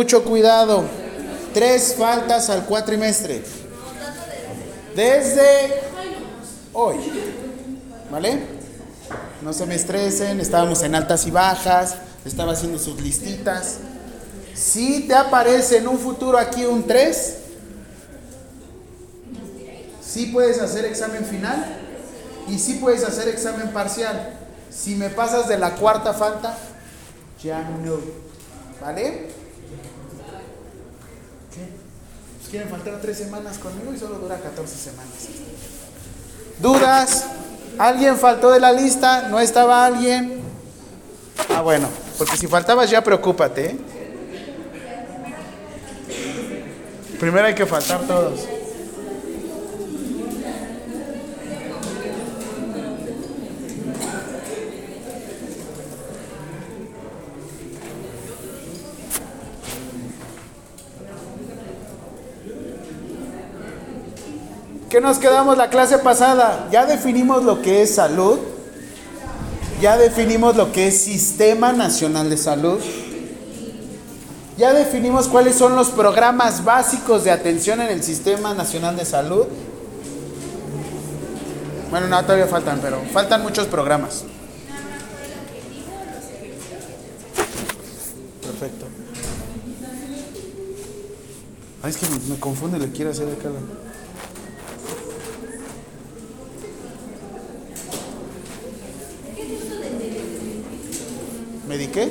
Mucho cuidado. Tres faltas al cuatrimestre. Desde hoy. ¿Vale? No se me estresen, estábamos en altas y bajas, estaba haciendo sus listitas. Si te aparece en un futuro aquí un 3, sí puedes hacer examen final y sí puedes hacer examen parcial. Si me pasas de la cuarta falta, ya no. ¿Vale? ¿Qué? Pues quieren faltar tres semanas conmigo y solo dura 14 semanas. ¿Dudas? ¿Alguien faltó de la lista? ¿No estaba alguien? Ah, bueno, porque si faltabas ya preocúpate. ¿eh? Primero hay que faltar todos. ¿Qué nos quedamos la clase pasada? Ya definimos lo que es salud. Ya definimos lo que es Sistema Nacional de Salud. Ya definimos cuáles son los programas básicos de atención en el Sistema Nacional de Salud. Bueno, no, todavía faltan, pero faltan muchos programas. Perfecto. Ay, es que me, me confunde, le quiero hacer ¿Mediqué?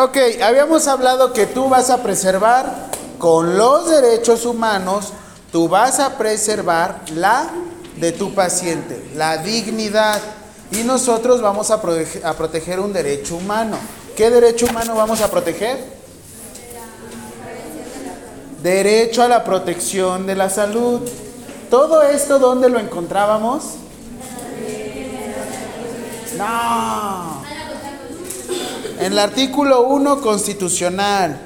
Ok, habíamos hablado que tú vas a preservar con los derechos humanos, tú vas a preservar la de tu paciente, la dignidad. Y nosotros vamos a, proteger, un derecho humano. ¿Qué derecho humano vamos a proteger? Derecho a la protección de la salud. Todo esto, ¿dónde lo encontrábamos? No. En el artículo 1 constitucional.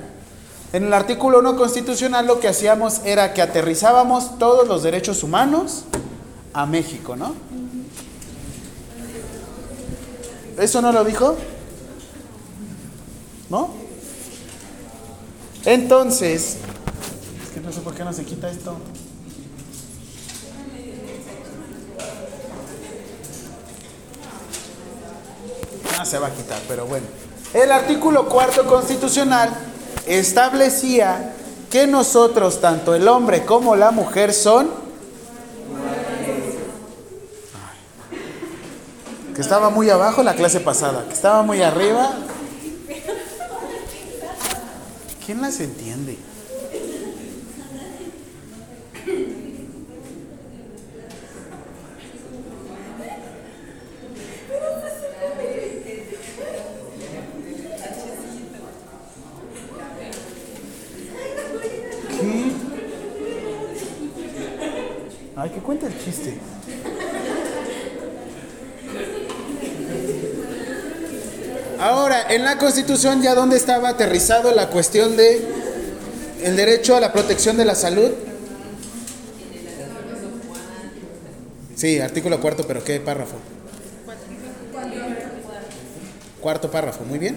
En el artículo 1 constitucional lo que hacíamos era que aterrizábamos todos los derechos humanos a México, ¿no? ¿Eso no lo dijo? ¿No? Entonces, es que no sé por qué no se quita esto. No se va a quitar, pero bueno. El artículo cuarto constitucional establecía que nosotros, tanto el hombre como la mujer, son... Que estaba muy abajo la clase pasada, que estaba muy arriba. ¿Quién las entiende? ¿Qué? Ay, que cuenta el chiste. Ahora, en la Constitución ya dónde estaba aterrizado la cuestión de el derecho a la protección de la salud. Sí, artículo cuarto, pero ¿qué párrafo? Cuarto párrafo, muy bien.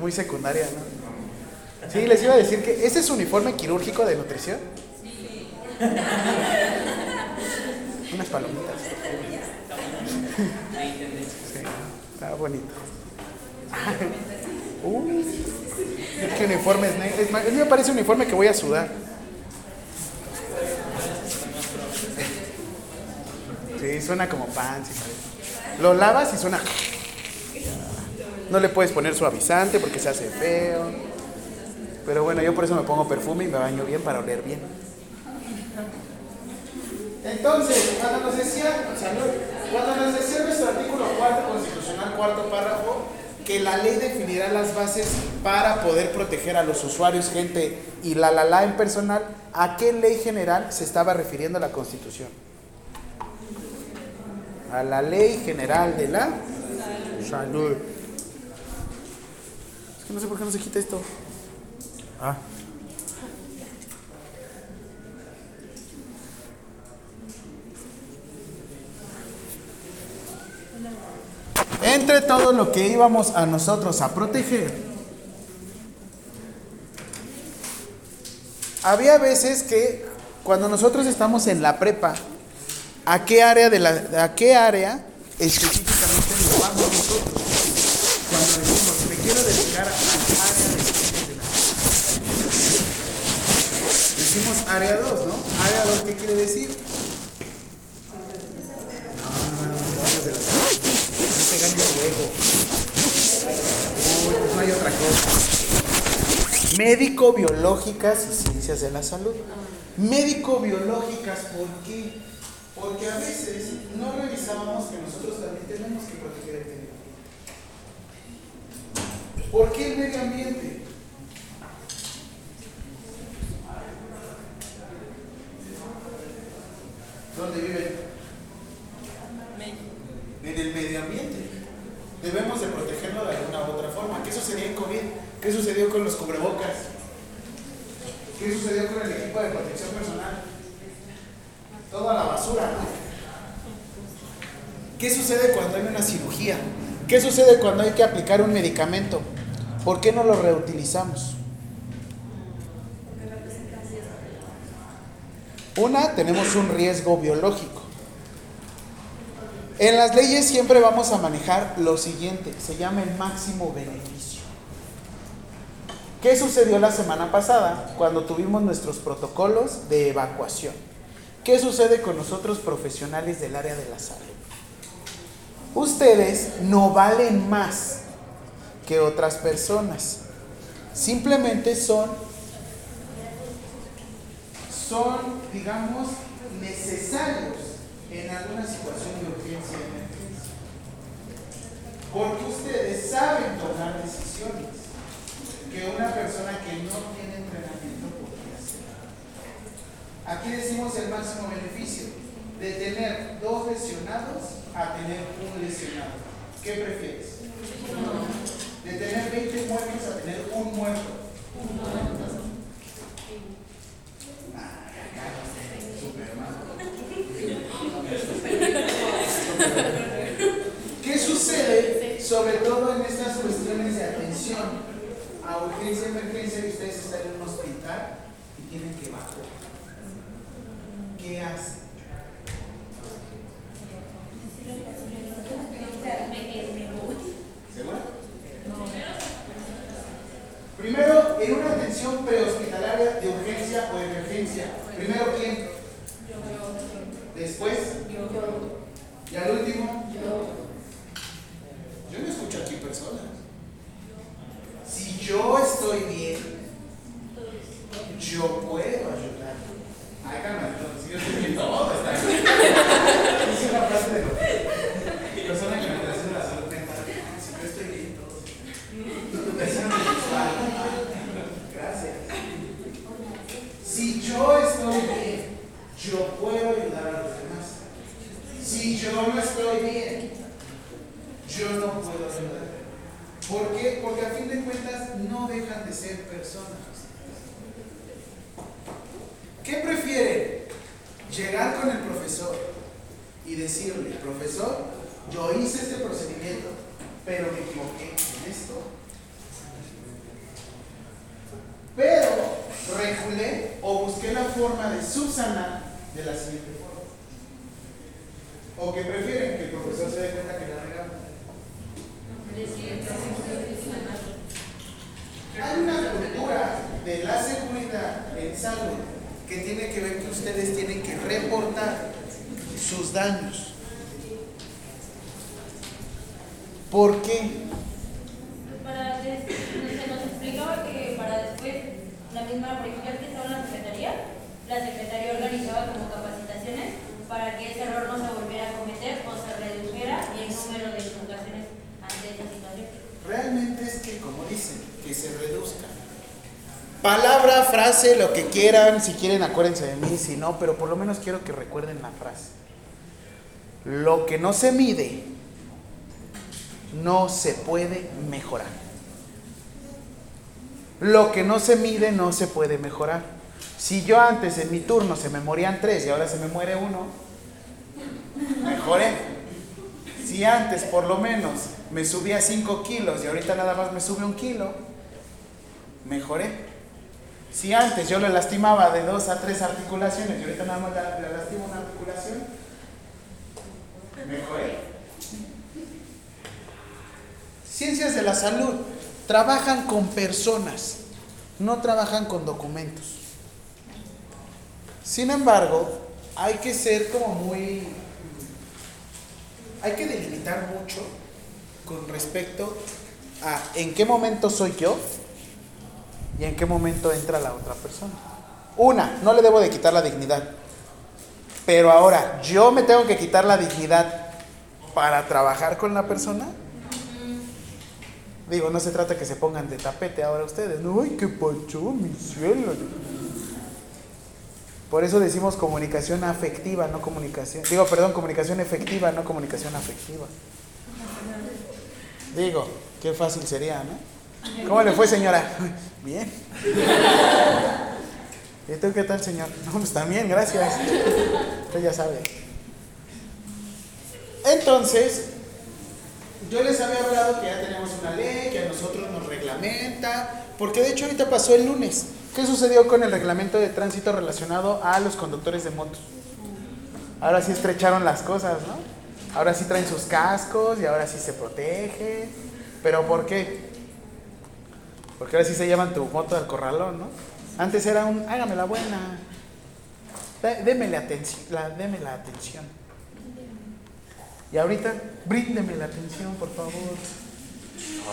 Muy secundaria, ¿no? Sí, les iba a decir que ese es uniforme quirúrgico de nutrición. Unas palomitas. Sí, está bonito. Uy, qué uniforme es negro. Es mí me parece un uniforme que voy a sudar. Sí, suena como pan. sí. Lo lavas y suena. No le puedes poner suavizante porque se hace feo. Pero bueno, yo por eso me pongo perfume y me baño bien para oler bien. Entonces, cuando nos decía, cuando nos decía nuestro artículo cuarto constitucional, cuarto párrafo, que la ley definirá las bases para poder proteger a los usuarios, gente y la la la en personal. ¿A qué ley general se estaba refiriendo la Constitución? A la ley general de la salud. Es que no sé por qué no se quita esto. Ah. Entre todo lo que íbamos a nosotros a proteger, había veces que cuando nosotros estamos en la prepa, ¿a qué área de la a qué área específicamente nos vamos nosotros? Cuando decimos, me quiero dedicar al área de la Decimos área 2, ¿no? Área 2, ¿qué quiere decir? No, no, no, no, de la no no hay otra cosa. Médico, biológicas y ciencias de la salud. Médico, biológicas, ¿por qué? Porque a veces no revisábamos que nosotros también tenemos que proteger el medio ambiente. ¿Por qué el medio ambiente? ¿Dónde viven? En el medio ambiente. Debemos de protegerlo de alguna u otra forma. ¿Qué sucedió en COVID? ¿Qué sucedió con los cubrebocas? ¿Qué sucedió con el equipo de protección personal? Toda la basura, ¿no? ¿Qué sucede cuando hay una cirugía? ¿Qué sucede cuando hay que aplicar un medicamento? ¿Por qué no lo reutilizamos? Una, tenemos un riesgo biológico. En las leyes siempre vamos a manejar lo siguiente, se llama el máximo beneficio. ¿Qué sucedió la semana pasada cuando tuvimos nuestros protocolos de evacuación? ¿Qué sucede con nosotros profesionales del área de la salud? Ustedes no valen más que otras personas. Simplemente son, son, digamos, necesarios en alguna situación de urgencia y emergencia. Porque ustedes saben tomar decisiones que una persona que no tiene entrenamiento podría hacer. Aquí decimos el máximo beneficio de tener dos lesionados a tener un lesionado. ¿Qué prefieres? De tener 20 muertos a tener un muerto. ¿Qué sucede sobre todo en estas cuestiones de atención a urgencia emergencia y ustedes están en un hospital y tienen que evacuar? ¿Qué hacen? Primero, en una atención prehospitalaria de urgencia o emergencia, primero quién? Después, y al último, yo no escucho aquí personas. Si yo estoy bien, yo puedo ayudar. Ay, calma, si yo estoy bien, todo está bien. Es una frase de persona que me está haciendo la salud mental. Si yo estoy bien, todo Eso no me gusta. Gracias. Si yo estoy bien, yo puedo ayudar a los demás. Si yo no estoy bien, yo no puedo ayudar. ¿Por qué? Porque a fin de cuentas no dejan de ser personas. ¿Qué prefieren? Llegar con el profesor y decirle, profesor, yo hice este procedimiento, pero me equivoqué en esto. Pero reculé o busqué la forma de subsanar de la siguiente forma. ¿O que prefieren que el profesor se dé cuenta que la regamos? Hay una cultura de la seguridad en salud que tiene que ver que ustedes tienen que reportar sus daños. ¿Por qué? Para des- se nos explicaba que para después, la misma, por ejemplo, que estaba en la secretaría, la secretaría organizaba como capacitaciones para que ese error no se volviera a cometer o se redujera el número de equivocaciones ante esa situación. que, como dicen, que se reduzca. Palabra, frase, lo que quieran, si quieren acuérdense de mí, si no, pero por lo menos quiero que recuerden la frase. Lo que no se mide no se puede mejorar. Lo que no se mide no se puede mejorar. Si yo antes en mi turno se me morían tres y ahora se me muere uno, mejoré. Si antes por lo menos me subía 5 kilos y ahorita nada más me sube un kilo, mejoré. Si antes yo le lastimaba de dos a tres articulaciones y ahorita nada más le, lastimo una articulación, mejoré. Ciencias de la salud trabajan con personas, no trabajan con documentos. Sin embargo, hay que ser como muy... Hay que delimitar mucho con respecto a en qué momento soy yo y en qué momento entra la otra persona. Una, no le debo de quitar la dignidad. Pero ahora, ¿yo me tengo que quitar la dignidad para trabajar con la persona? Digo, no se trata que se pongan de tapete ahora ustedes. No, ay, qué pacho, mi cielo. Por eso decimos comunicación afectiva, no comunicación. Digo, perdón, comunicación efectiva, no comunicación afectiva. Digo, qué fácil sería, ¿no? ¿Cómo le fue, señora? Bien. ¿Y tú qué tal, señor? No, pues también, gracias. Usted ya sabe. Entonces, yo les había hablado que ya tenemos una ley, que a nosotros nos reglamenta, porque de hecho ahorita pasó el lunes. ¿Qué sucedió con el reglamento de tránsito relacionado a los conductores de motos? Ahora sí estrecharon las cosas, ¿no? Ahora sí traen sus cascos y ahora sí se protege. ¿Pero por qué? Porque ahora sí se llevan tu moto al corralón, ¿no? Antes era un, hágame la buena. Deme la, atención, la, deme la atención. Y ahorita, bríndeme la atención, por favor.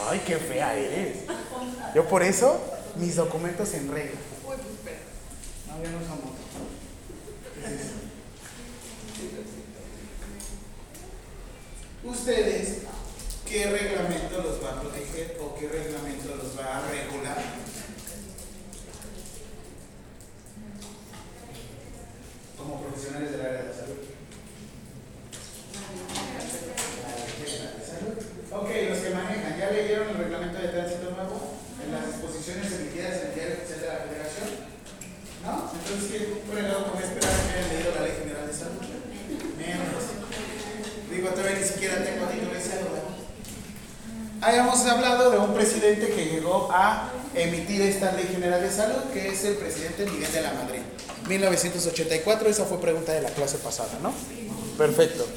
Ay, qué fea eres. Yo por eso, mis documentos en regla. No, ya no somos. ¿Ustedes qué reglamento los va a proteger o qué reglamento los va a regular? Como profesionales del área de la salud. Ok, los que manejan, ¿ya leyeron el reglamento de tránsito nuevo en las exposiciones emitidas en el Diario de la Federación? ¿No? Entonces, ¿qué fregado con esperar que hayan leído la Ley General de Salud? Menos. Digo, todavía ni siquiera tengo título de. Habíamos hablado de un presidente que llegó a emitir esta Ley General de Salud, que es el presidente Miguel de la Madrid. 1984, esa fue pregunta de la clase pasada, ¿no? Perfecto.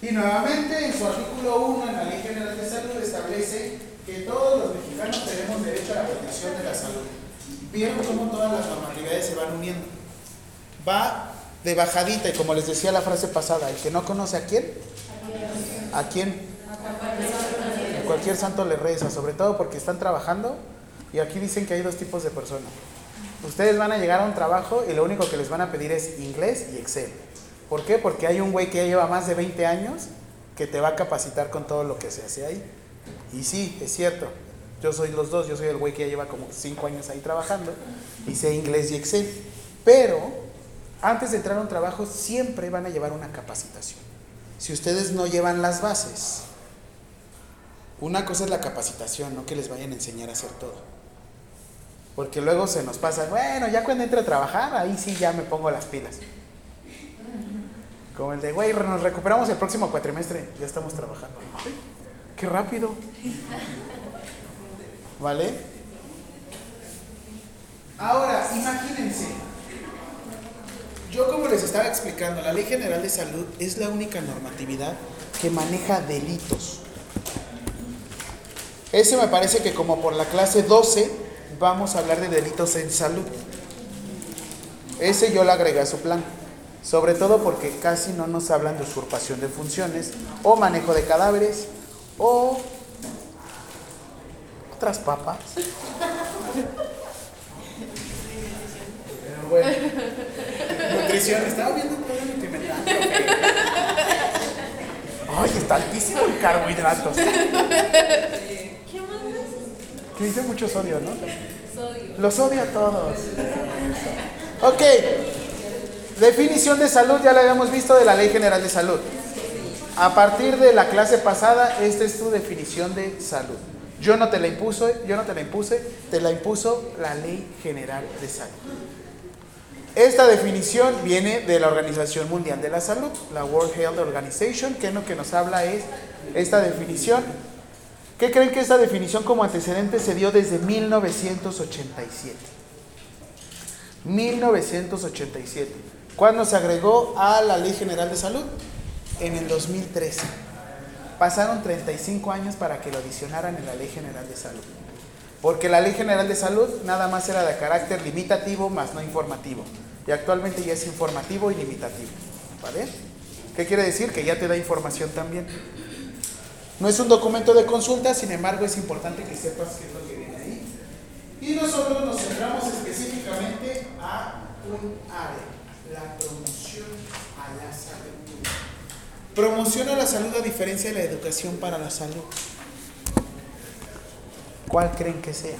Y nuevamente, en su artículo 1 en la Ley General de Salud establece que todos los mexicanos tenemos derecho a la protección de la salud. Vieron cómo todas las normatividades se van uniendo. Va de bajadita y como les decía la frase pasada, el que no conoce a quién, a quién, a cualquier santo le reza, sobre todo porque están trabajando y aquí dicen que hay dos tipos de personas. Ustedes van a llegar a un trabajo y lo único que les van a pedir es inglés y Excel. ¿Por qué? Porque hay un güey que ya lleva más de 20 años que te va a capacitar con todo lo que se hace ahí. Y sí, es cierto. Yo soy los dos, yo soy el güey que ya lleva como 5 años ahí trabajando y sé inglés y Excel. Pero antes de entrar a un trabajo siempre van a llevar una capacitación. Si ustedes no llevan las bases, una cosa es la capacitación, no que les vayan a enseñar a hacer todo. Porque luego se nos pasa, bueno, ya cuando entre a trabajar, ahí sí ya me pongo las pilas. Como el de, güey, nos recuperamos el próximo cuatrimestre, ya estamos trabajando. ¡Qué rápido! ¿Vale? Ahora, imagínense, yo como les estaba explicando, la Ley General de Salud es la única normatividad que maneja delitos. Ese me parece que como por la clase 12 vamos a hablar de delitos en salud. Ese yo le agregué a su plan. Sobre todo porque casi no nos hablan de usurpación de funciones o manejo de cadáveres o otras papas. Pero bueno, nutrición, estaba viendo un programa que Ay, está altísimo el carbohidratos. ¿Quién Que dice mucho sodio, ¿no? Sodio. Los odio a todos. Ok. Definición de salud, ya la habíamos visto de la Ley General de Salud. A partir de la clase pasada, esta es tu definición de salud. Yo no te la impuse, yo no te la impuse, te la impuso la Ley General de Salud. Esta definición viene de la Organización Mundial de la Salud, la World Health Organization, que lo que nos habla es esta definición. ¿Qué creen que esta definición como antecedente se dio desde 1987? 1987. ¿Cuándo se agregó a la Ley General de Salud? En el 2013. Pasaron 35 años para que lo adicionaran en la Ley General de Salud. Porque la Ley General de Salud nada más era de carácter limitativo más no informativo. Y actualmente ya es informativo y limitativo. ¿Vale? ¿Qué quiere decir? Que ya te da información también. No es un documento de consulta, sin embargo es importante que sepas qué es lo que viene ahí. Y nosotros nos centramos específicamente a un área, la promoción a la salud. Promoción a la salud a diferencia de la educación para la salud. ¿Cuál creen que sea?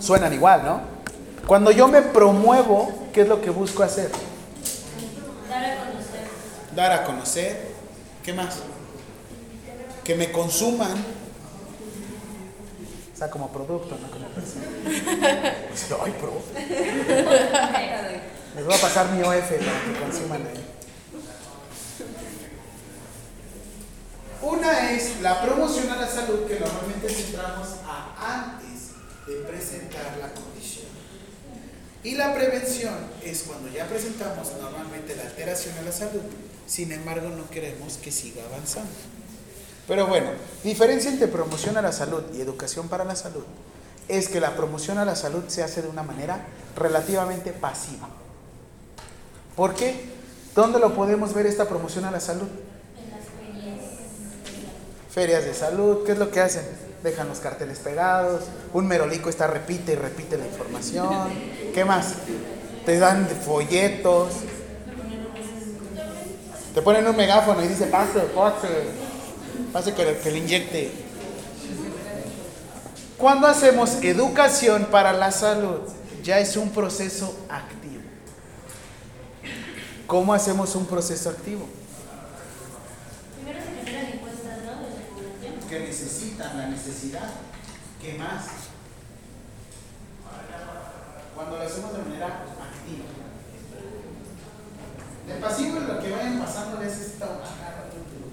Suenan igual, ¿no? Cuando yo me promuevo, ¿qué es lo que busco hacer? Dar a conocer. ¿Qué más? Que me consuman. O sea, como producto, no como persona. Pues, Ay, pro. Les voy a pasar mi OF para que consuman ahí. Una es la promoción a la salud que normalmente centramos a antes de presentar la condición. Y la prevención es cuando ya presentamos normalmente la alteración a la salud, sin embargo no queremos que siga avanzando. Pero bueno, diferencia entre promoción a la salud y educación para la salud es que la promoción a la salud se hace de una manera relativamente pasiva. ¿Por qué? ¿Dónde lo podemos ver esta promoción a la salud? En las ferias. Ferias de salud, ¿qué es lo que hacen? Dejan los carteles pegados, un merolico está repite y repite la información. ¿Qué más? Te dan folletos. Te ponen un megáfono y dice, pase, pase, pase que, le- que le inyecte. Cuando hacemos educación para la salud, ya es un proceso activo. ¿Cómo hacemos un proceso activo? Primero se generan encuestas, ¿no? De la población. que necesitan la necesidad. ¿Qué más? Cuando lo hacemos de manera activa. De pasivo es lo que vayan pasando a veces está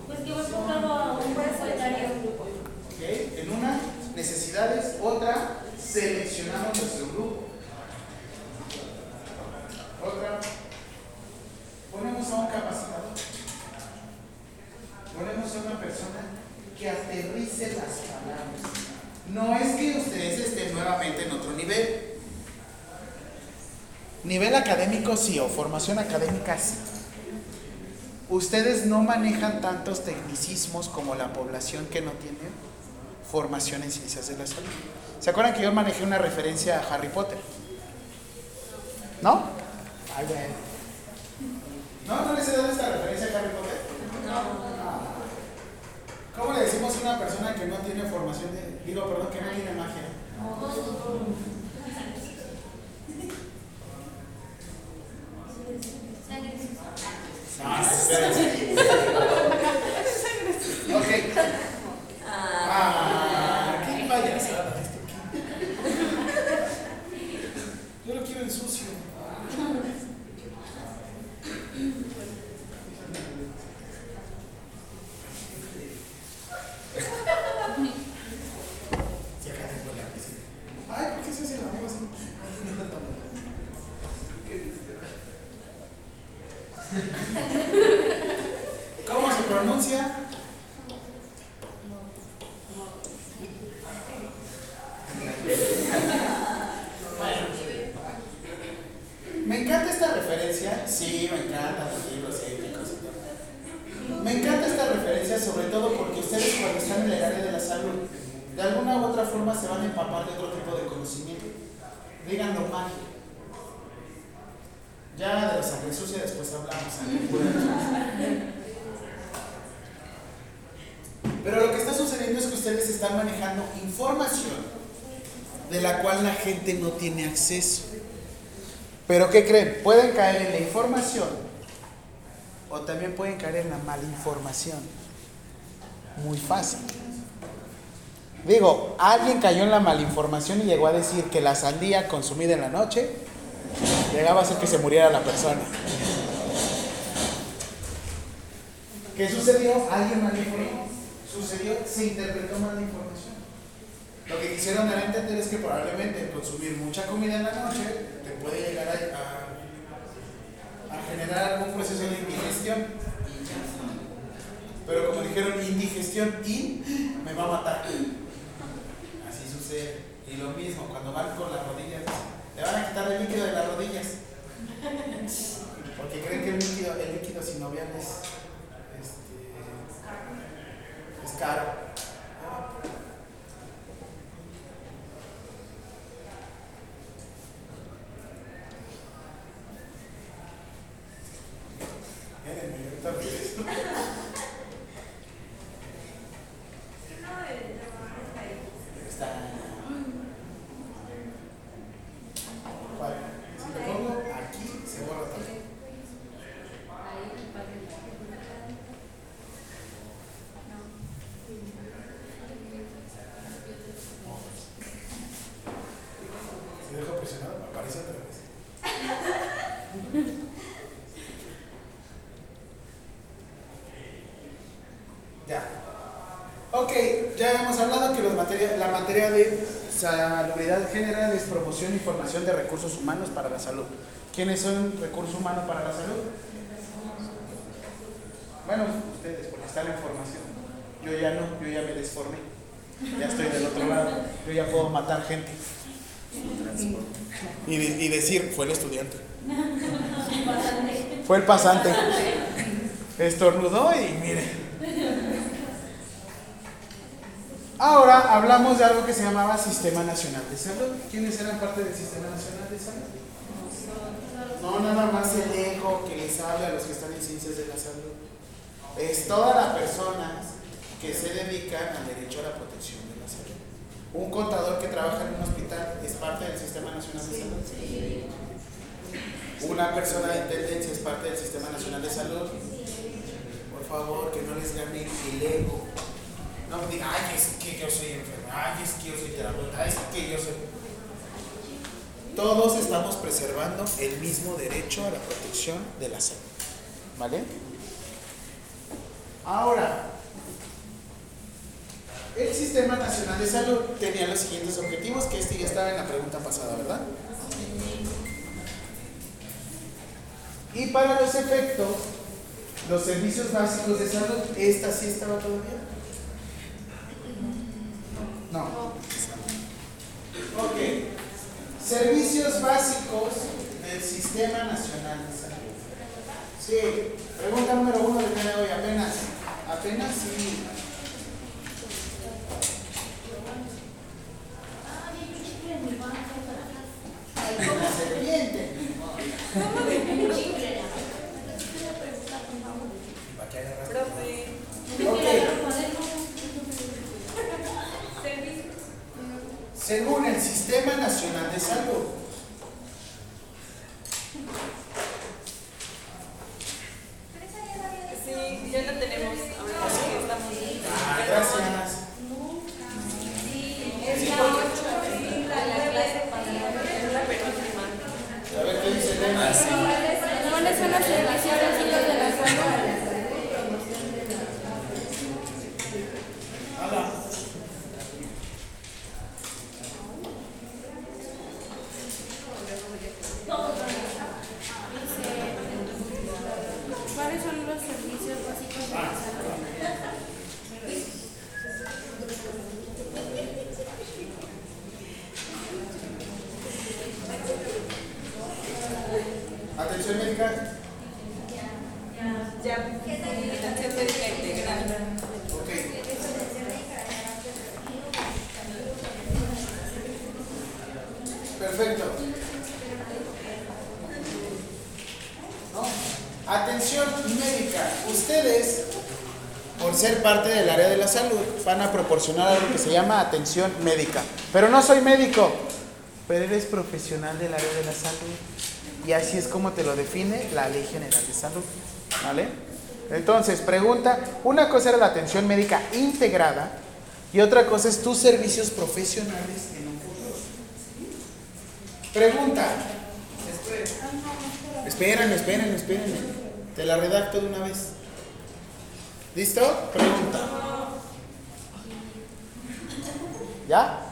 Pues que va enfocado a un grupo etario. ¿Ok? En una, necesidades, otra, seleccionamos nuestro grupo. Otra, ponemos a un capacitador. Ponemos a una persona que aterrice las palabras. No es que ustedes estén nuevamente en otro nivel. Nivel académico sí, o formación académica sí. Ustedes no manejan tantos tecnicismos como la población que no tiene formación en ciencias de la salud. ¿Se acuerdan que yo manejé una referencia a Harry Potter? ¿No? Ay, bueno. ¿No? ¿No les he dado esta referencia a Harry Potter? No. ¿Cómo le decimos a una persona que no tiene formación de, digo, perdón, que no tiene magia? Ah, espérense. Ok. Ah, qué payasada esto. Yo lo quiero en sucio. Ya acá tengo la piscina. Ay, ¿por qué se hace la voz así? ¿Cómo se pronuncia? Me encanta esta referencia. Sí, me encanta los libros éticos y todo. Me encanta esta referencia sobre todo porque ustedes cuando están en el área de la salud, de alguna u otra forma se van a empapar de otro tipo de conocimiento. Díganlo magia. Ya de la sangre sucia después hablamos. ustedes están manejando información de la cual la gente acceso. Pero ¿qué creen? Pueden caer en la información o también pueden caer en la malinformación. Muy fácil. Digo, alguien cayó en la malinformación y llegó a decir que la sandía consumida en la noche llegaba a ser que se muriera la persona. ¿Qué sucedió? Alguien malinformó. Sucedió, se interpretó mal la información. Lo que quisieron dar entender es que probablemente consumir mucha comida en la noche te puede llegar a, a, generar algún proceso de indigestión. Pero como dijeron, indigestión, in, me va a matar. Así sucede. Y lo mismo, cuando van con las rodillas, le van a quitar el líquido de las rodillas. Porque creen que el líquido, el líquido sinovial es, este, es caro. Miren, ahorita regreso. Está. Vale. Si le pongo aquí, se borra todo. Si dejo presionado, me aparece otra vez. Ya. Ok, ya hemos hablado que los materia- la materia de salubridad general es promoción y formación de recursos humanos para la salud. ¿Quiénes son recursos humanos para la salud? Bueno, ustedes, porque está la información. Yo ya no, yo ya me desformé. Ya estoy del otro lado. Yo ya puedo matar gente. Y, y decir, fue el estudiante. Fue el pasante. Estornudó y mire. Ahora hablamos de algo que se llamaba Sistema Nacional de Salud. ¿Quiénes eran parte del Sistema Nacional de Salud? No, nada más el ego que les habla a los que están en ciencias de la salud. Es todas las personas que se dedican al derecho a la protección de la salud. Un contador que trabaja en un hospital es parte del Sistema Nacional de Salud. Una persona de intendencia es parte del Sistema Nacional de Salud. Por favor, que no les gane el ego. No digan, ay, es que yo soy enfermera, ay, es que yo soy terapeuta, es que yo soy. Todos estamos preservando el mismo derecho a la protección de la salud. ¿Vale? Ahora, el Sistema Nacional de Salud tenía los siguientes objetivos, que este ya estaba en la pregunta pasada, ¿verdad? Y para los efectos, los servicios básicos de salud, ¿esta sí estaba todavía? No. Ok. Servicios básicos del Sistema Nacional de Salud. Sí, pregunta número uno del día de hoy, apenas. Apenas sí. Una serpiente. Según el Sistema Nacional de Salud, Sí, ya la tenemos. Ahora sí estamos. ah, gracias. Es la penúltima. A ver qué dice Elena. ¿Cuáles son los servicios básicos de la salud? Habla. ¿Cuáles son los servicios básicos de la salud? Atención médica. Ya. Atención médica integral. Ok. Perfecto. ¿No? Atención médica. Ustedes, por ser parte del área de la salud, van a proporcionar algo que se llama atención médica. Pero no soy médico, pero eres profesional del área de la salud. Y así es como te lo define la Ley General de Salud. ¿Vale? Entonces, pregunta, una cosa era la atención médica integrada y otra cosa es tus servicios profesionales en un. Pregunta. Esperen, esperen, esperen. Te la redacto de una vez. ¿Listo? Pregunta. ¿Ya?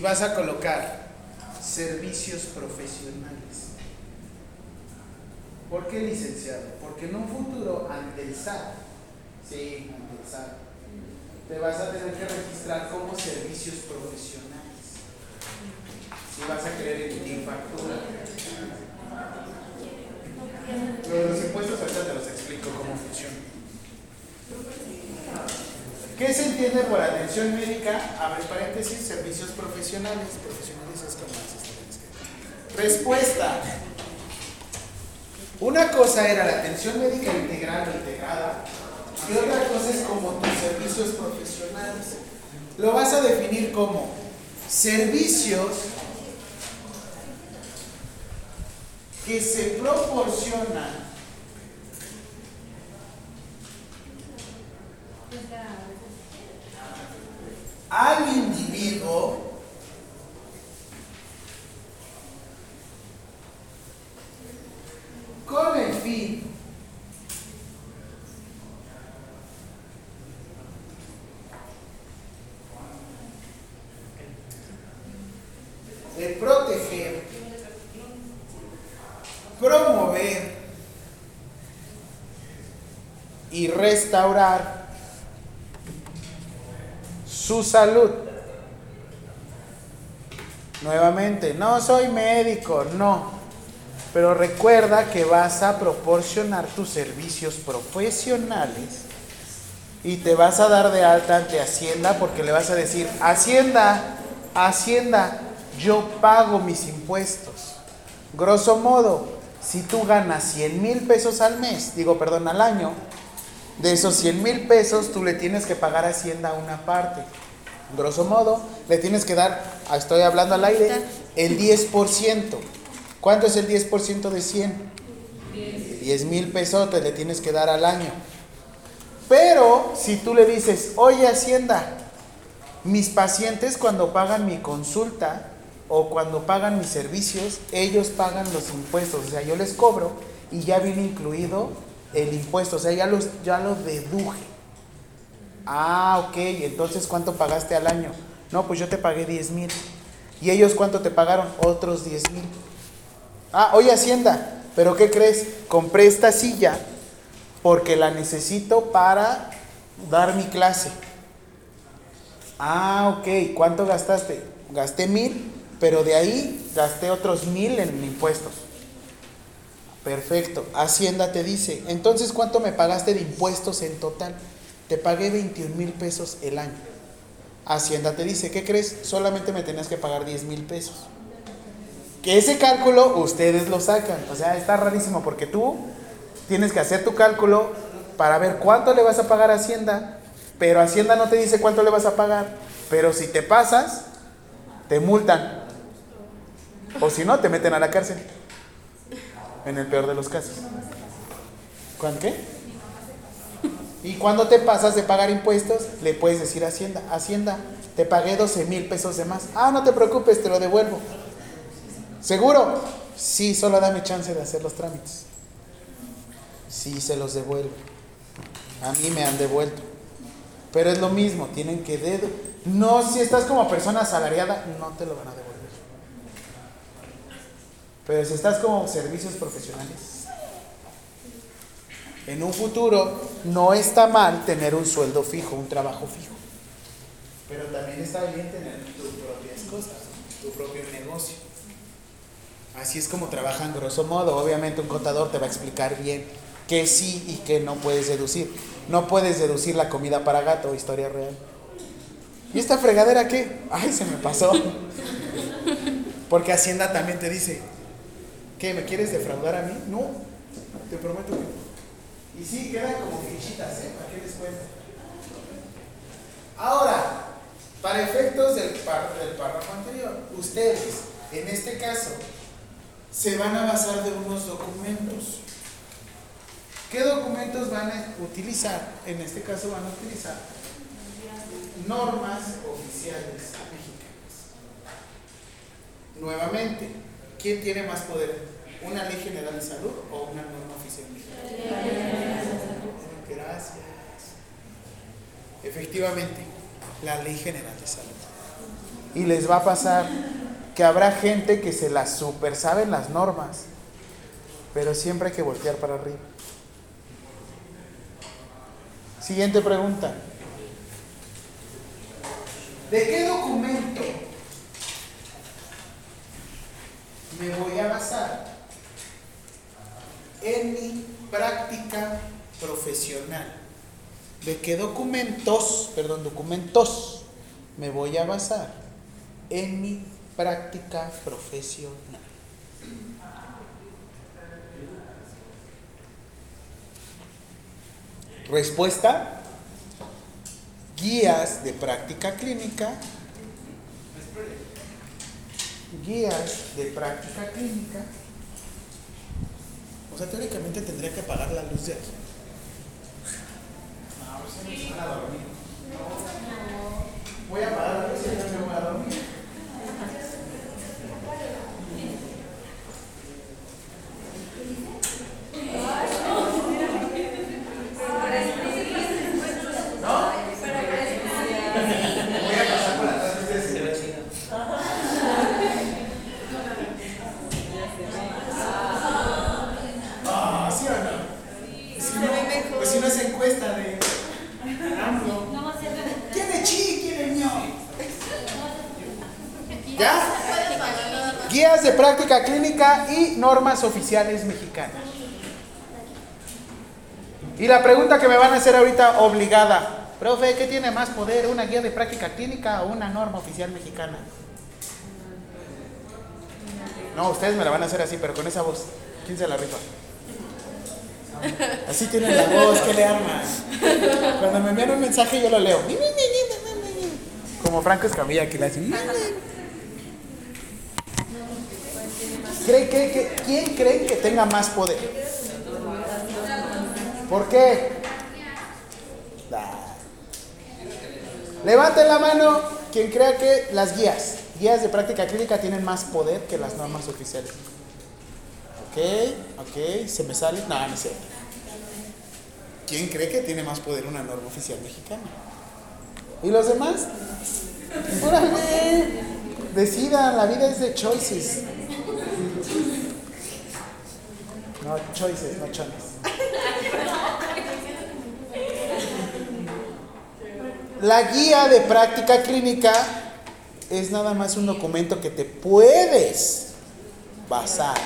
Y vas a colocar servicios profesionales. ¿Por qué licenciado? Porque en un futuro ante el SAT, sí, ante el SAT, te vas a tener que registrar como servicios profesionales. Si vas a querer emitir factura. Lo de los impuestos ahorita te los explico cómo funciona. ¿Qué se entiende por atención médica? Abre paréntesis, servicios profesionales. Profesionales es como. Respuesta. Una cosa era la atención médica integral o integrada y otra cosa es como tus servicios profesionales. Lo vas a definir como servicios que se proporcionan al individuo con el fin de proteger, promover y restaurar salud. Nuevamente, no soy médico, no. Pero recuerda que vas a proporcionar tus servicios profesionales y te vas a dar de alta ante Hacienda porque le vas a decir, Hacienda, Hacienda, yo pago mis impuestos. Grosso modo, si tú ganas 100 mil pesos al mes, digo, perdón, al año, de esos 100 mil pesos tú le tienes que pagar a Hacienda una parte. Grosso modo, le tienes que dar, ah, estoy hablando al aire, el 10%. ¿Cuánto es el 10% de 100? 10 mil pesos te le tienes que dar al año. Pero si tú le dices, oye Hacienda, mis pacientes cuando pagan mi consulta o cuando pagan mis servicios, ellos pagan los impuestos. O sea, yo les cobro y ya viene incluido el impuesto. O sea, ya, los, ya lo deduje. Ah, ok. Entonces, ¿cuánto pagaste al año? No, pues yo te pagué 10 mil. ¿Y ellos cuánto te pagaron? Otros 10 mil. Ah, oye Hacienda, pero ¿qué crees? Compré esta silla porque la necesito para dar mi clase. Ah, ok. ¿Cuánto gastaste? Gasté mil, pero de ahí gasté otros mil en impuestos. Perfecto. Hacienda te dice, entonces ¿cuánto me pagaste de impuestos en total? Te pagué 21 mil pesos el año. Hacienda te dice, ¿qué crees? Solamente me tenías que pagar 10 mil pesos. Que ese cálculo ustedes lo sacan. O sea, está rarísimo porque tú tienes que hacer tu cálculo para ver cuánto le vas a pagar a Hacienda. Pero Hacienda no te dice cuánto le vas a pagar. Pero si te pasas, te multan. O si no, te meten a la cárcel. En el peor de los casos. ¿Cuándo qué? Y cuando te pasas de pagar impuestos, le puedes decir a Hacienda, Hacienda, te pagué 12 mil pesos de más. Ah, no te preocupes, te lo devuelvo. ¿Seguro? Sí, solo dame chance de hacer los trámites. Sí, se los devuelvo. A mí me han devuelto. Pero es lo mismo, tienen que dedo. No, si estás como persona asalariada, no te lo van a devolver. Pero si estás como servicios profesionales, en un futuro no está mal tener un sueldo fijo, un trabajo fijo. Pero también está bien tener tus propias cosas, tu propio negocio. Así es como trabajan grosso modo. Obviamente un contador te va a explicar bien qué sí y qué no puedes deducir. No puedes deducir la comida para gato, historia real. ¿Y esta fregadera qué? Ay, se me pasó. Porque Hacienda también te dice, ¿qué? ¿Me quieres defraudar a mí? No, te prometo que. Y sí, quedan como fichitas, ¿eh? ¿Para qué les cuento? Ahora, para efectos del, del párrafo anterior, ustedes, en este caso, se van a basar de unos documentos. ¿Qué documentos van a utilizar? En este caso van a utilizar normas oficiales mexicanas. Nuevamente, ¿quién tiene más poder? ¿Una ley general de salud o una norma oficial mexicana? Gracias. Efectivamente, la ley general salud. Y les va a pasar que habrá gente que se las super saben las normas, pero siempre hay que voltear para arriba. Siguiente pregunta. ¿De qué documento me voy a basar en mi práctica profesional? ¿De qué documentos, perdón, documentos me voy a basar en mi práctica profesional? Respuesta, guías de práctica clínica, guías de práctica clínica. O sea, teóricamente tendría que apagar la luz de aquí. No, pues se me van a dormir. Voy a apagar la luz y ya me voy a dormir. Voy a pasar por atrás de ustedes. Ah, ¿sí o no? Si no, pues si no es encuesta de AMLO. No va a ser de- ¿Quién es chi? ¿Quién es ño? ¿Ya? Guías de práctica clínica y normas oficiales mexicanas. Y la pregunta que me van a hacer ahorita obligada, profe, ¿qué tiene más poder, una guía de práctica clínica o una norma oficial mexicana? No, ustedes me la van a hacer así, pero con esa voz. ¿Quién se la rifa? Así tienen la voz, ¿qué le arman? Cuando me envían un mensaje yo lo leo. Como Franco Escamilla que le hace. ¿Cree que, ¿Quién cree que tenga más poder? ¿Por qué? Levanten la mano quien crea que las guías, guías de práctica clínica tienen más poder que las normas oficiales. Ok, ok, se me sale. No, no sé. ¿Quién cree que tiene más poder una norma oficial mexicana? ¿Y los demás? ¡Órale! Decidan, la vida es de choices. No, choices, no chones. La guía de práctica clínica es nada más un documento que te puedes basar.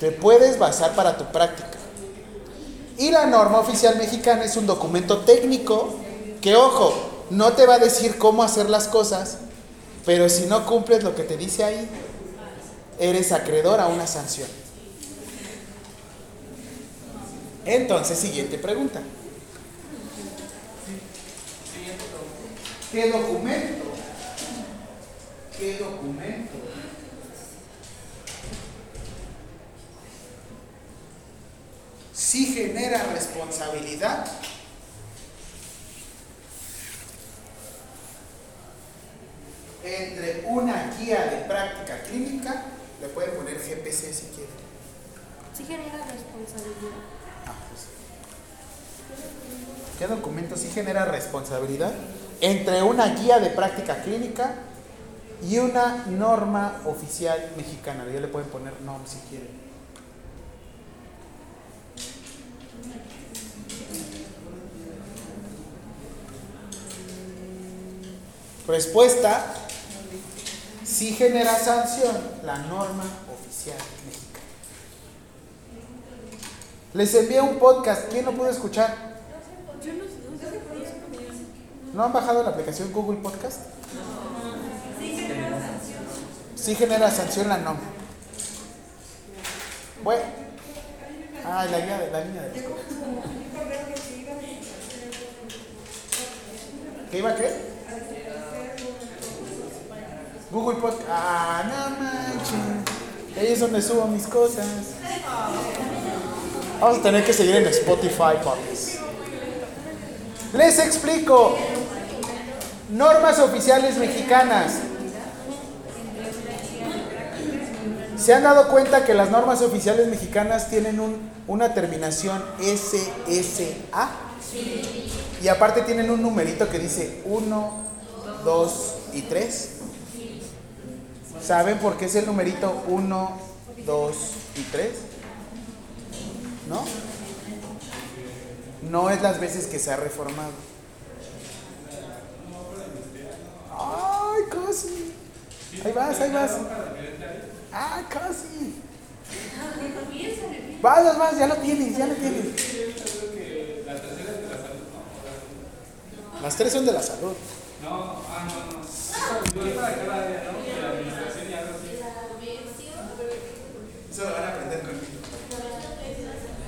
Te puedes basar para tu práctica. Y la norma oficial mexicana es un documento técnico que, ojo, no te va a decir cómo hacer las cosas, pero si no cumples lo que te dice ahí, eres acreedor a una sanción. Entonces, siguiente pregunta. ¿Qué documento? ¿Qué documento? Sí genera responsabilidad. Entre una guía de práctica clínica, le pueden poner GPC si quieren. Sí genera responsabilidad. ¿Qué documento sí genera responsabilidad? Entre una guía de práctica clínica y una norma oficial mexicana. Ya le pueden poner NOM si quieren. Respuesta, sí genera sanción la norma oficial mexicana. Les envié un podcast, ¿quién lo pudo escuchar? ¿No han bajado la aplicación Google Podcast? Sí genera sanción la norma. Bueno. Ah, la guía de la línea de. ¿Qué iba a qué? Google Podcast. Ah, no manches. Ahí es donde subo mis cosas. Vamos a tener que seguir en Spotify, papis. Les explico. Normas oficiales mexicanas. ¿Se han dado cuenta que las normas oficiales mexicanas tienen un- una terminación SSA? Y aparte tienen un numerito que dice 1, 2 y 3. ¿Saben por qué es el numerito 1, 2 y 3? ¿No? No es las veces que se ha reformado. ¡Ay, casi! Ahí vas, ahí vas. ¡Ah, casi! Vas, vas, ya lo tienes, ya lo tienes. Las tres son de la salud. Eso lo van a aprender conmigo.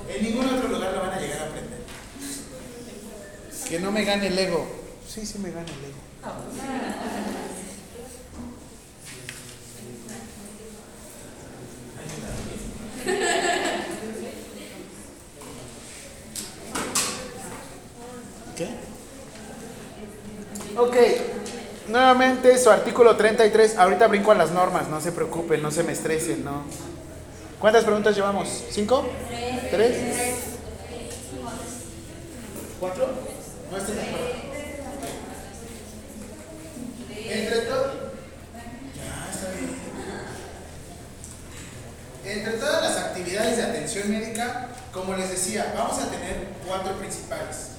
En ningún otro lugar lo van a llegar a aprender. Que no me gane el ego. Sí, sí me gana el ego. ¿Qué? Ok. Nuevamente su artículo 33. Ahorita brinco a las normas, no se preocupen, no se me estresen, ¿no? ¿Cuántas preguntas llevamos? ¿Cinco? ¿Tres? ¿Cuatro? No. Entre todo. Ya, está bien. Entre todas las actividades de atención médica, como les decía, vamos a tener cuatro principales.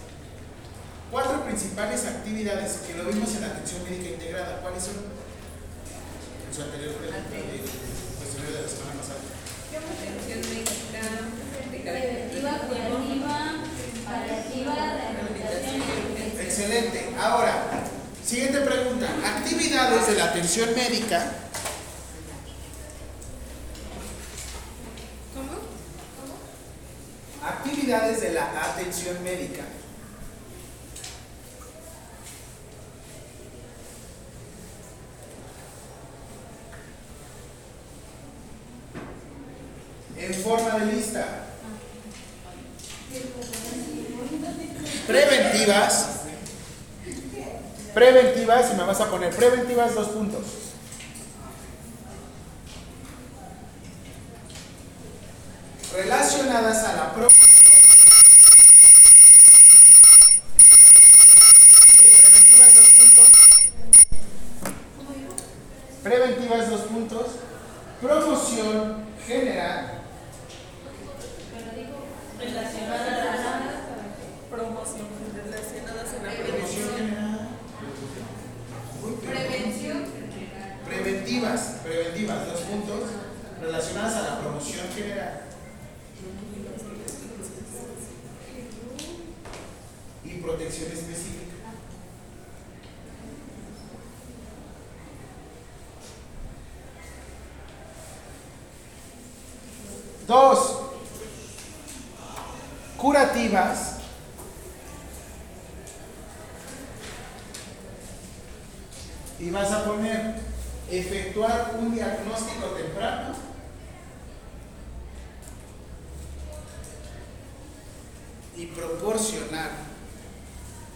Cuatro principales actividades que lo vimos en la atención médica integrada. ¿Cuáles son? En su anterior pregunta de cuestionario de la semana pasada. Atención médica, de Preventiva, curativa, paliativa, rehabilitación y urgencia. Excelente. Ahora, siguiente pregunta. Actividades de la atención médica. Actividades de la atención médica. En forma de lista. Preventivas. Preventivas, y me vas a poner preventivas dos puntos. Relacionadas a la pro. Sí, Preventivas dos puntos. Preventivas dos puntos. Promoción general. promoción relacionadas en la Promoción general. prevención. Preventivas, preventivas, dos puntos, relacionadas a la promoción general. Y protección específica. Dos, curativas. Y vas a poner efectuar un diagnóstico temprano. Y proporcionar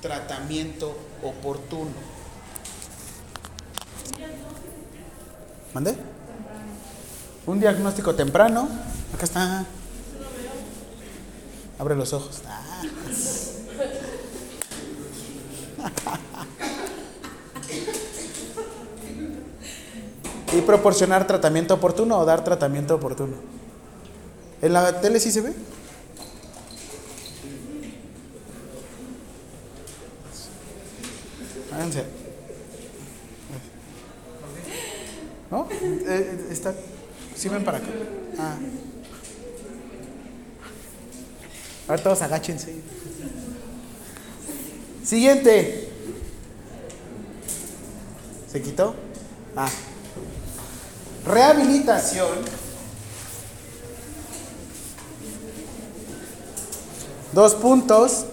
tratamiento oportuno. ¿Mande? Un diagnóstico temprano. Acá está. Abre los ojos. Ah. y proporcionar tratamiento oportuno o dar tratamiento oportuno. ¿En la tele sí se ve? Háganse. ¿No? Eh, está. Sí ven para acá. Ah. A ver, todos agáchense. Siguiente. ¿Se quitó? Ah. Rehabilitación. Dos puntos.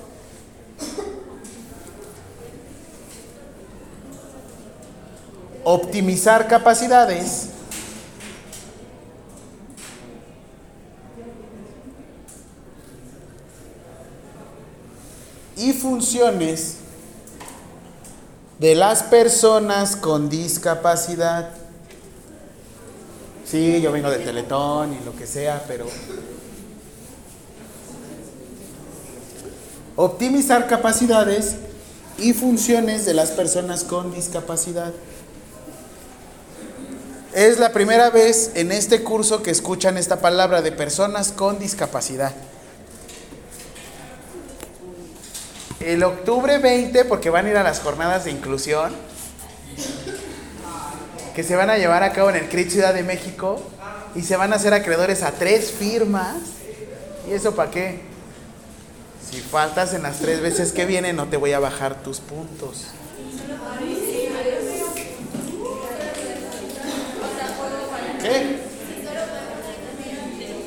Optimizar capacidades. Y funciones de las personas con discapacidad. Sí, yo vengo de Teletón y lo que sea, pero optimizar capacidades y funciones de las personas con discapacidad. Es la primera vez en este curso que escuchan esta palabra de personas con discapacidad. El octubre 20, porque van a ir a las jornadas de inclusión, que se van a llevar a cabo en el CRIT Ciudad de México, y se van a hacer acreedores a tres firmas. ¿Y eso para qué? Si faltas en las tres veces que viene, no te voy a bajar tus puntos. ¿Qué?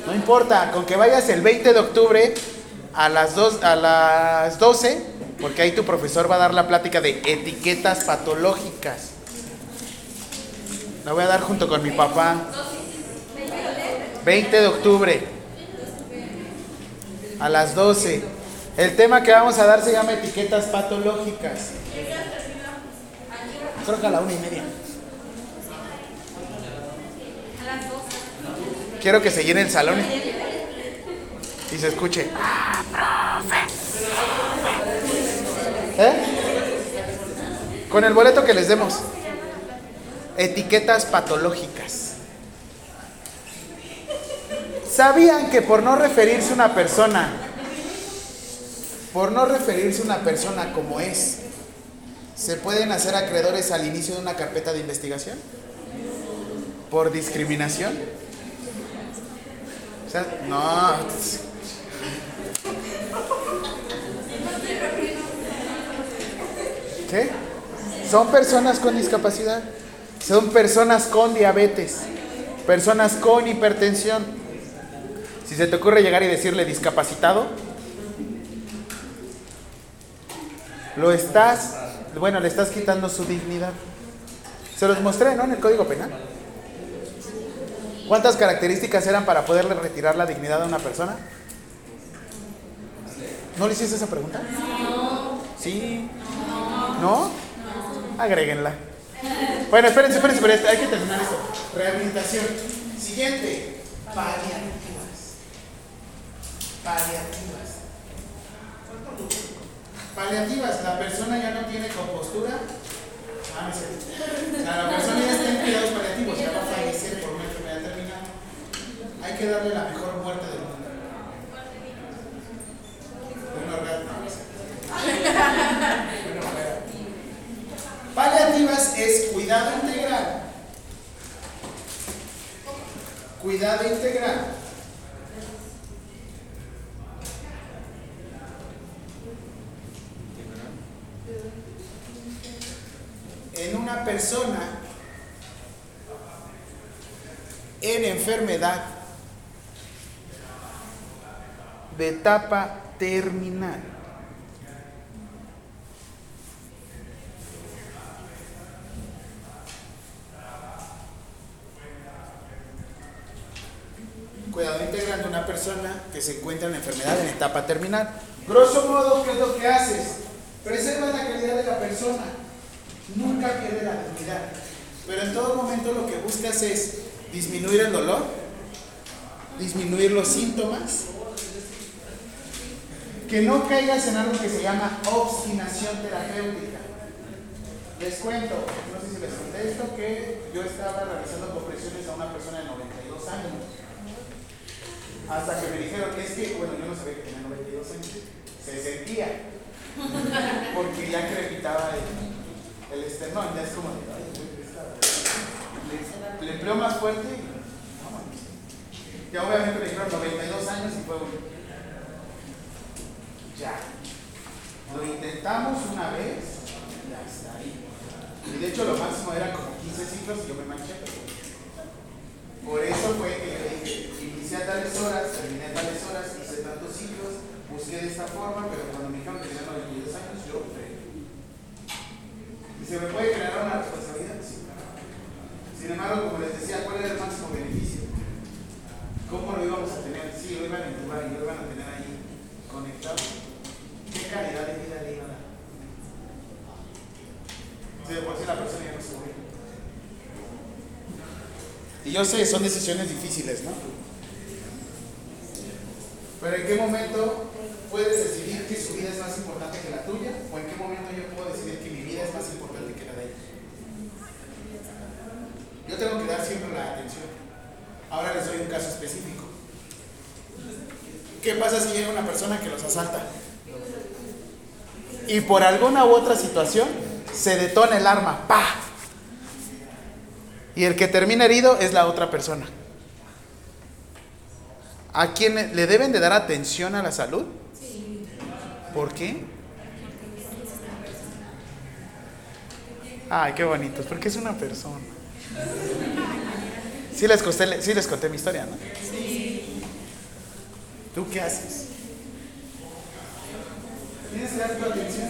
No importa, con que vayas el 20 de octubre a las, dos, a las 12, porque ahí tu profesor va a dar la plática de etiquetas patológicas. La voy a dar junto con mi papá. 20 de octubre. A las 12. El tema que vamos a dar se llama etiquetas patológicas. Creo que a la una y media. Quiero que se llene el salón y, se escuche. ¿Eh? Con el boleto que les demos. Etiquetas patológicas. ¿Sabían que por no referirse a una persona, por no referirse a una persona como es, se pueden hacer acreedores al inicio de una carpeta de investigación? ¿Por discriminación? O sea, no. ¿Qué? Son personas con discapacidad. Son personas con diabetes. Personas con hipertensión. Si se te ocurre llegar y decirle discapacitado, lo estás, bueno, le estás quitando su dignidad. Se los mostré, ¿no? En el Código Penal. ¿Cuántas características eran para poderle retirar la dignidad a una persona? ¿No le hiciste esa pregunta? ¿Sí? ¿No? Agréguenla. Bueno, espérense, espérense, espérense, hay que terminar esto. Rehabilitación. Siguiente. Paliativas. Paliativas. Paliativas. La persona ya no tiene compostura. Ah, no sé. La persona ya está en cuidados paliativos, ya va a fallecer por una enfermedad terminal. Hay que darle la mejor muerte del mundo. Un orgasmo. Paliativas es cuidado integral. Cuidado integral. En una persona en enfermedad de etapa terminal. Cuidado integral de una persona que se encuentra en enfermedad en etapa terminal. Grosso modo, ¿qué es lo que haces? Preservas la calidad de la persona. Nunca pierde la dignidad. Pero en todo momento lo que buscas es disminuir el dolor, disminuir los síntomas, que no caigas en algo que se llama obstinación terapéutica. Les cuento, no sé si les conté esto, que yo estaba realizando compresiones a una persona de 92 años. Hasta que me dijeron, es que, bueno, yo no sabía que tenía 92 años, se sentía, porque ya crepitaba el, el esternón, ya es como, de, ay, le, le empleó más fuerte. Ya obviamente me dijeron 92 años y fue ya. Lo intentamos una vez y hasta ahí. Y de hecho lo máximo era como 15 ciclos y yo me manché. Por eso fue que yo dije, inicié a tales horas, terminé a tales horas, hice tantos ciclos, busqué de esta forma, pero cuando me dijeron que tenía 92 años, yo frené. ¿Y se me puede generar una responsabilidad? Sí. Sin embargo, como les decía, ¿cuál era el máximo beneficio? ¿Cómo lo íbamos a tener? Sí, lo iban a intubar y lo iban a tener ahí conectado. ¿Qué calidad de vida le iban a dar? Sí, de por sí la persona ya no se muere. Yo sé, son decisiones difíciles, ¿no? Pero ¿en qué momento puedes decidir que su vida es más importante que la tuya? ¿O en qué momento yo puedo decidir que mi vida es más importante que la de ella? Yo tengo que dar siempre la atención. Ahora les doy un caso específico. ¿Qué pasa si llega una persona que los asalta? Y por alguna u otra situación se detona el arma. ¡Pah! Y el que termina herido es la otra persona. ¿A quién le- deben de dar atención a la salud? ¿Por qué? Ay, qué bonitos, porque es una persona. Sí les, conté, sí les conté mi historia, ¿no? ¿Tú qué haces? Tienes que dar tu atención.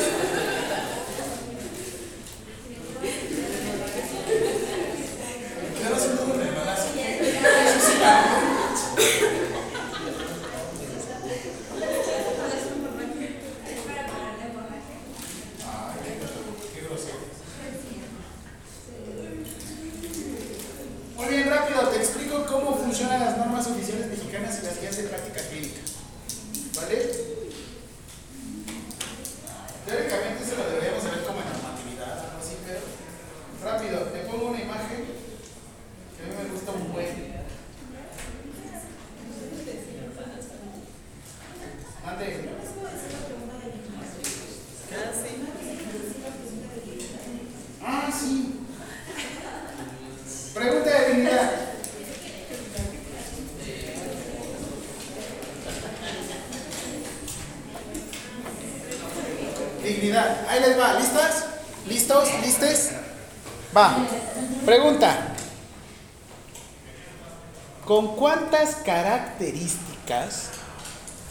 características?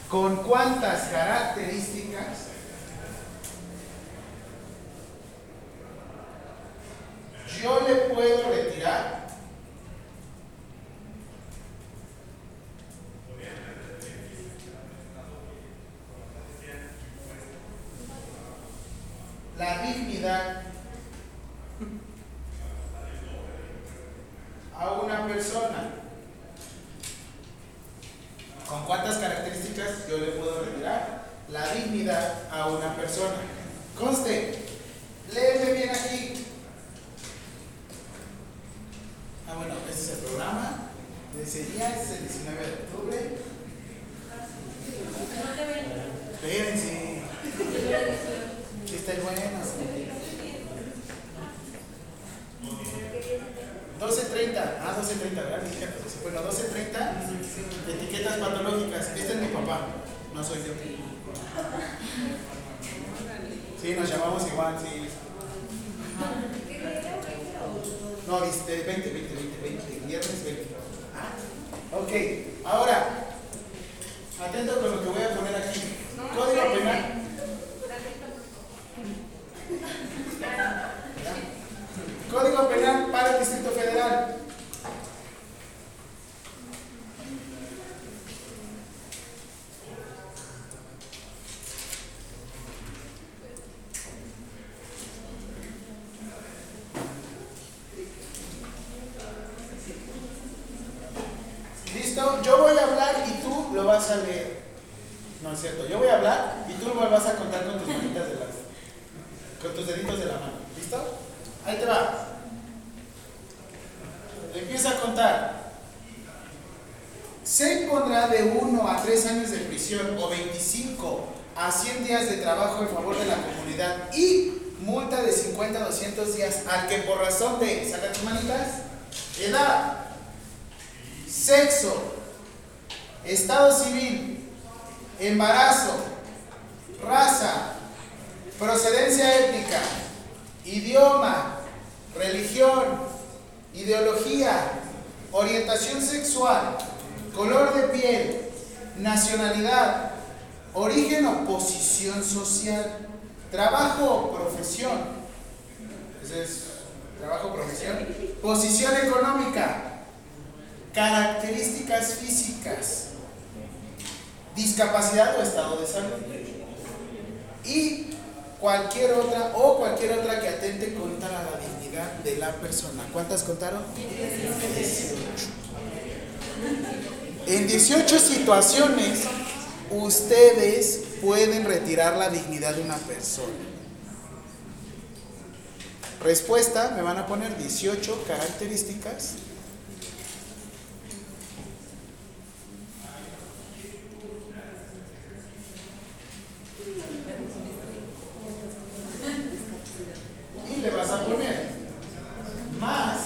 ¿Con cuántas características? Cualquier otra o cualquier otra que atente contra la dignidad de la persona. ¿Cuántas contaron? 18. En 18 situaciones ustedes pueden retirar la dignidad de una persona. Respuesta, me van a poner 18 características. Y le vas a poner más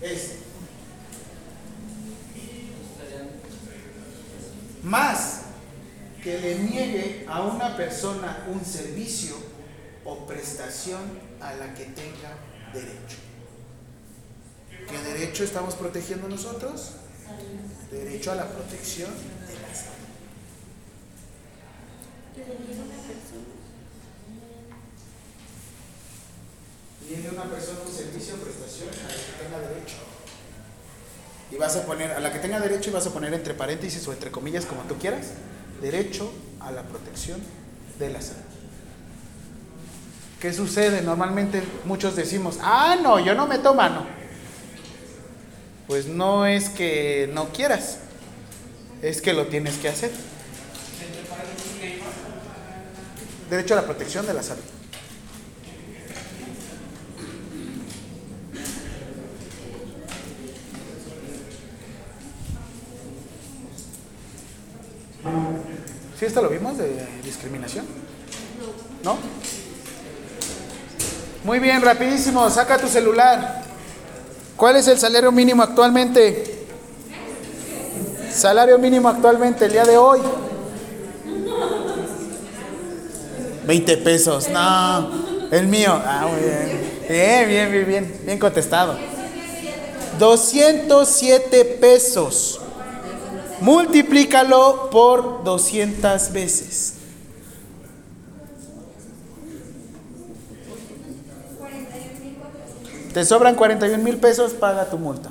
este. Más que le niegue a una persona un servicio o a la que tenga derecho. ¿Qué derecho estamos protegiendo nosotros? Derecho a la protección de la salud. A una persona un servicio o prestación a la que tenga derecho. Y vas a poner, a la que tenga derecho, y vas a poner entre paréntesis o entre comillas, como tú quieras, derecho a la protección de la salud. ¿Qué sucede? Normalmente muchos decimos, ah, no, yo no meto mano. Pues no es que no quieras, es que lo tienes que hacer. Derecho a la protección de la salud. ¿Sí esto lo vimos de discriminación? ¿No? Muy bien, rapidísimo, saca tu celular. ¿Cuál es el salario mínimo actualmente? Salario mínimo actualmente, el día de hoy. 20 pesos, no. El mío, ah, muy bien. Bien, bien, bien, bien, bien contestado. 207 pesos. Multiplícalo por 200 veces. Te sobran 41 mil pesos, paga tu multa.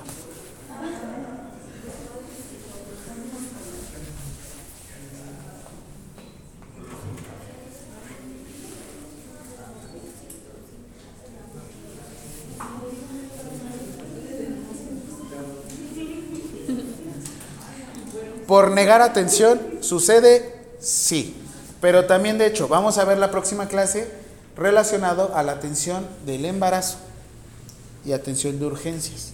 Por negar atención, sucede, sí. Pero también, de hecho, vamos a ver la próxima clase relacionado a la atención del embarazo y atención de urgencias.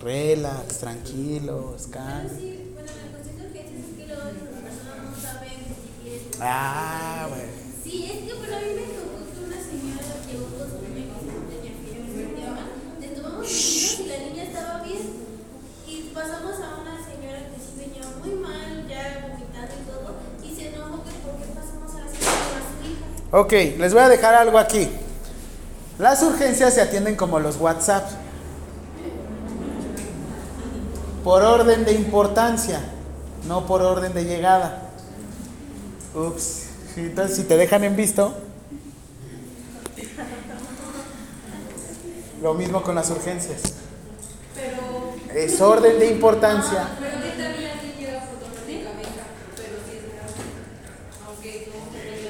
Relax, tranquilos, calma. Sí, bueno, la cuestión de urgencias es que luego las personas no saben si quieren. Ah, bueno. Sí, es que pero a mí me tocó que una señora llegó con su niña que tenía fiebre, se llama. Le tomamos medidas y la niña estaba bien. Y pasamos a una señora que sí venía muy mal, ya vomitando y todo. Y se enojó que por qué pasamos a la señora a su hija. Ok, les voy a dejar algo aquí. Las urgencias se atienden como los WhatsApp. Por orden de importancia, no por orden de llegada. Ups. Entonces, si te dejan en visto, lo mismo con las urgencias. Pero, Es orden de importancia. pero no.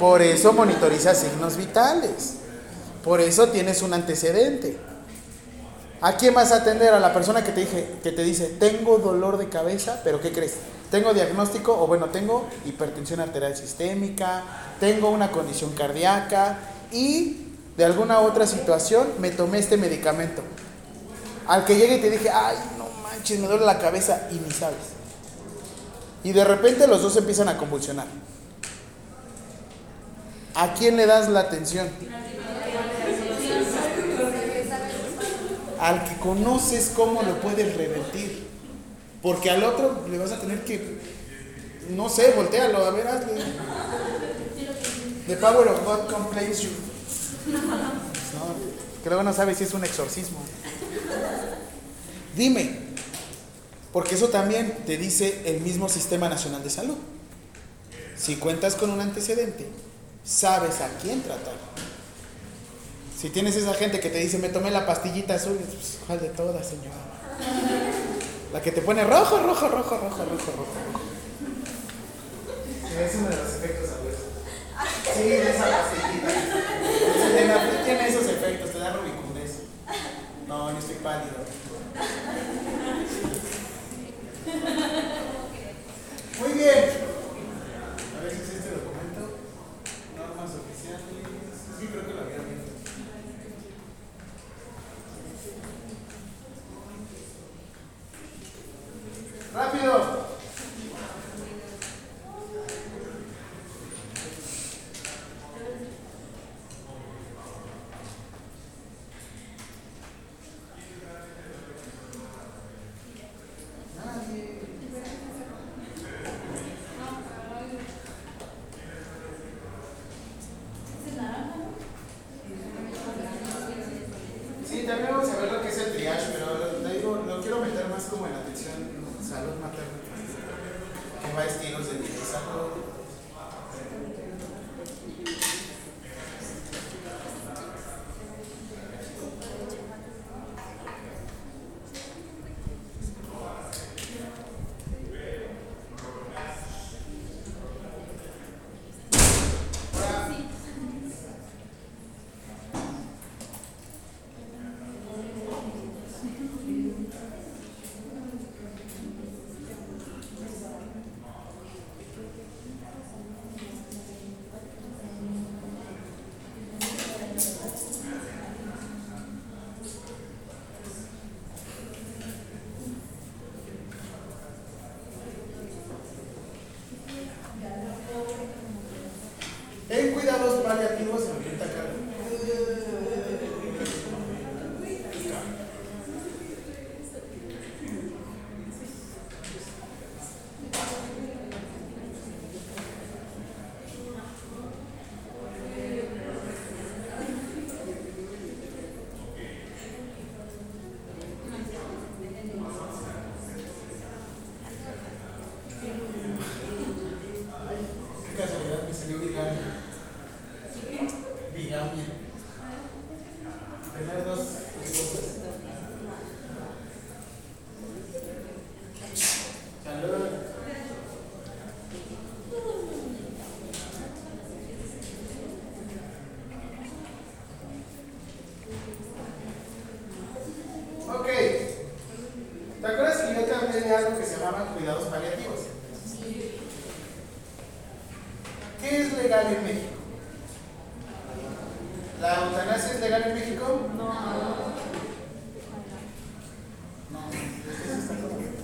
Por eso monitoriza signos vitales. Por eso tienes un antecedente. ¿A quién vas a atender? A la persona que te, dije, que te dice, tengo dolor de cabeza, pero ¿qué crees? Tengo diagnóstico, o bueno, tengo hipertensión arterial sistémica, tengo una condición cardíaca y de alguna otra situación me tomé este medicamento. Al que llegue y te dije, ay, no manches, me duele la cabeza y ni sabes. Y de repente los dos empiezan a convulsionar. ¿A quién le das la atención? Al que conoces cómo lo puedes revertir. Porque al otro le vas a tener que, no sé, voltealo, a ver, hazle. The power of God complains you. No, que luego no sabes si es un exorcismo. Dime, porque eso también te dice el mismo Sistema Nacional de Salud. Si cuentas con un antecedente, sabes a quién tratar. Si tienes esa gente que te dice, me tomé la pastillita azul, pues, ¿cuál de todas, señora? La que te pone rojo, rojo, rojo, rojo, rojo, rojo. Es uno de los efectos adversos. Sí, esa pastillita. Tiene esos efectos, te da rubicundez. No, yo estoy pálido. Muy bien. A ver si es este documento. Normas oficiales. Sí, creo que lo había visto. De algo que se llamaban cuidados paliativos? ¿Qué es legal en México? ¿La eutanasia es legal en México? No. No, es que eso está todo complicado.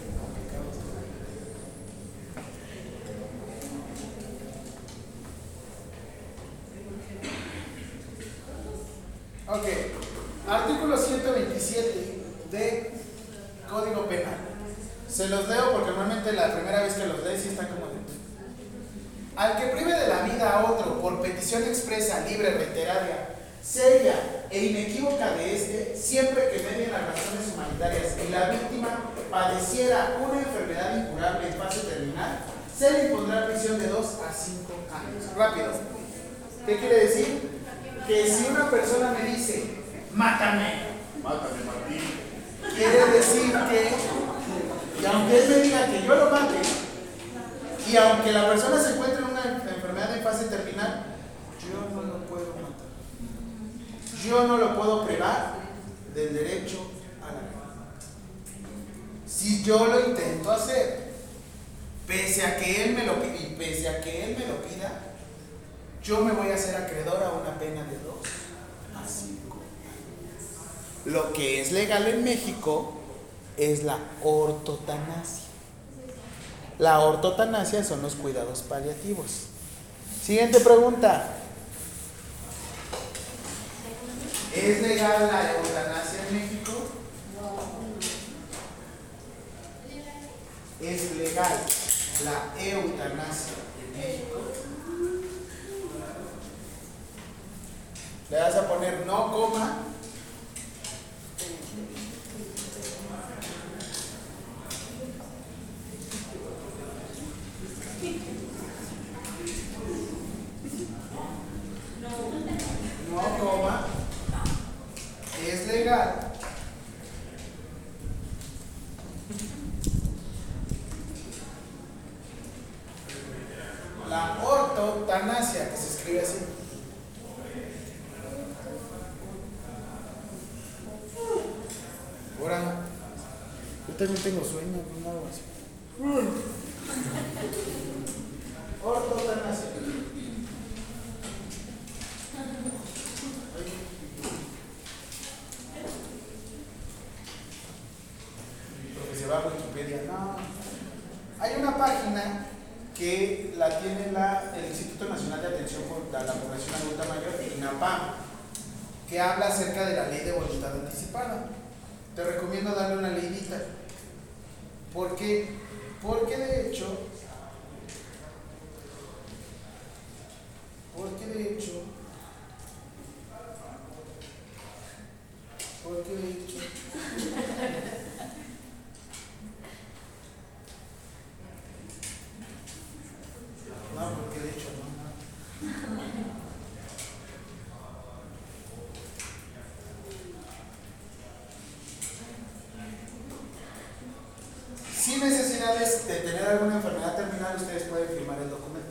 Ok, artículo 127 de Código Penal. Se los leo porque normalmente la primera vez que los lees sí está como de... Al que prive de la vida a otro por petición expresa, libre, reiteraria, seria e inequívoca de este, siempre que medien las razones humanitarias y la víctima padeciera una enfermedad incurable en fase terminal, se le impondrá prisión de 2 a 5 años. Rápido. ¿Qué quiere decir? Que si una persona me dice, mátame, mátame, Martín, quiere decir que, y aunque él me diga que yo lo mate, y aunque la persona se encuentre en una enfermedad en fase terminal, yo no lo puedo matar. Yo no lo puedo privar del derecho a Si yo lo intento hacer, pese a que él me lo pida, y pese a que él me lo pida, yo me voy a hacer acreedor a una pena de 2 a 5 años. Lo que es legal en México es la ortotanasia. La ortotanasia son los cuidados paliativos. Siguiente pregunta. ¿Es legal la eutanasia en México? Es legal la eutanasia en México. Le vas a poner no coma. No coma. Es legal. La ortotanasia, que se escribe así. Ahora, yo también tengo sueño, no hago así. Porque se va a Wikipedia. No. Hay una página que la tiene la, el Instituto Nacional de Atención a la Población Adulta Mayor, INAPAM, que habla acerca de la ley de voluntad anticipada. Te recomiendo darle una leidita. ¿Por qué? Porque de hecho, porque de hecho, porque de hecho, no, porque de hecho no, no. Sin necesidades de tener alguna enfermedad terminal, ustedes pueden firmar el documento.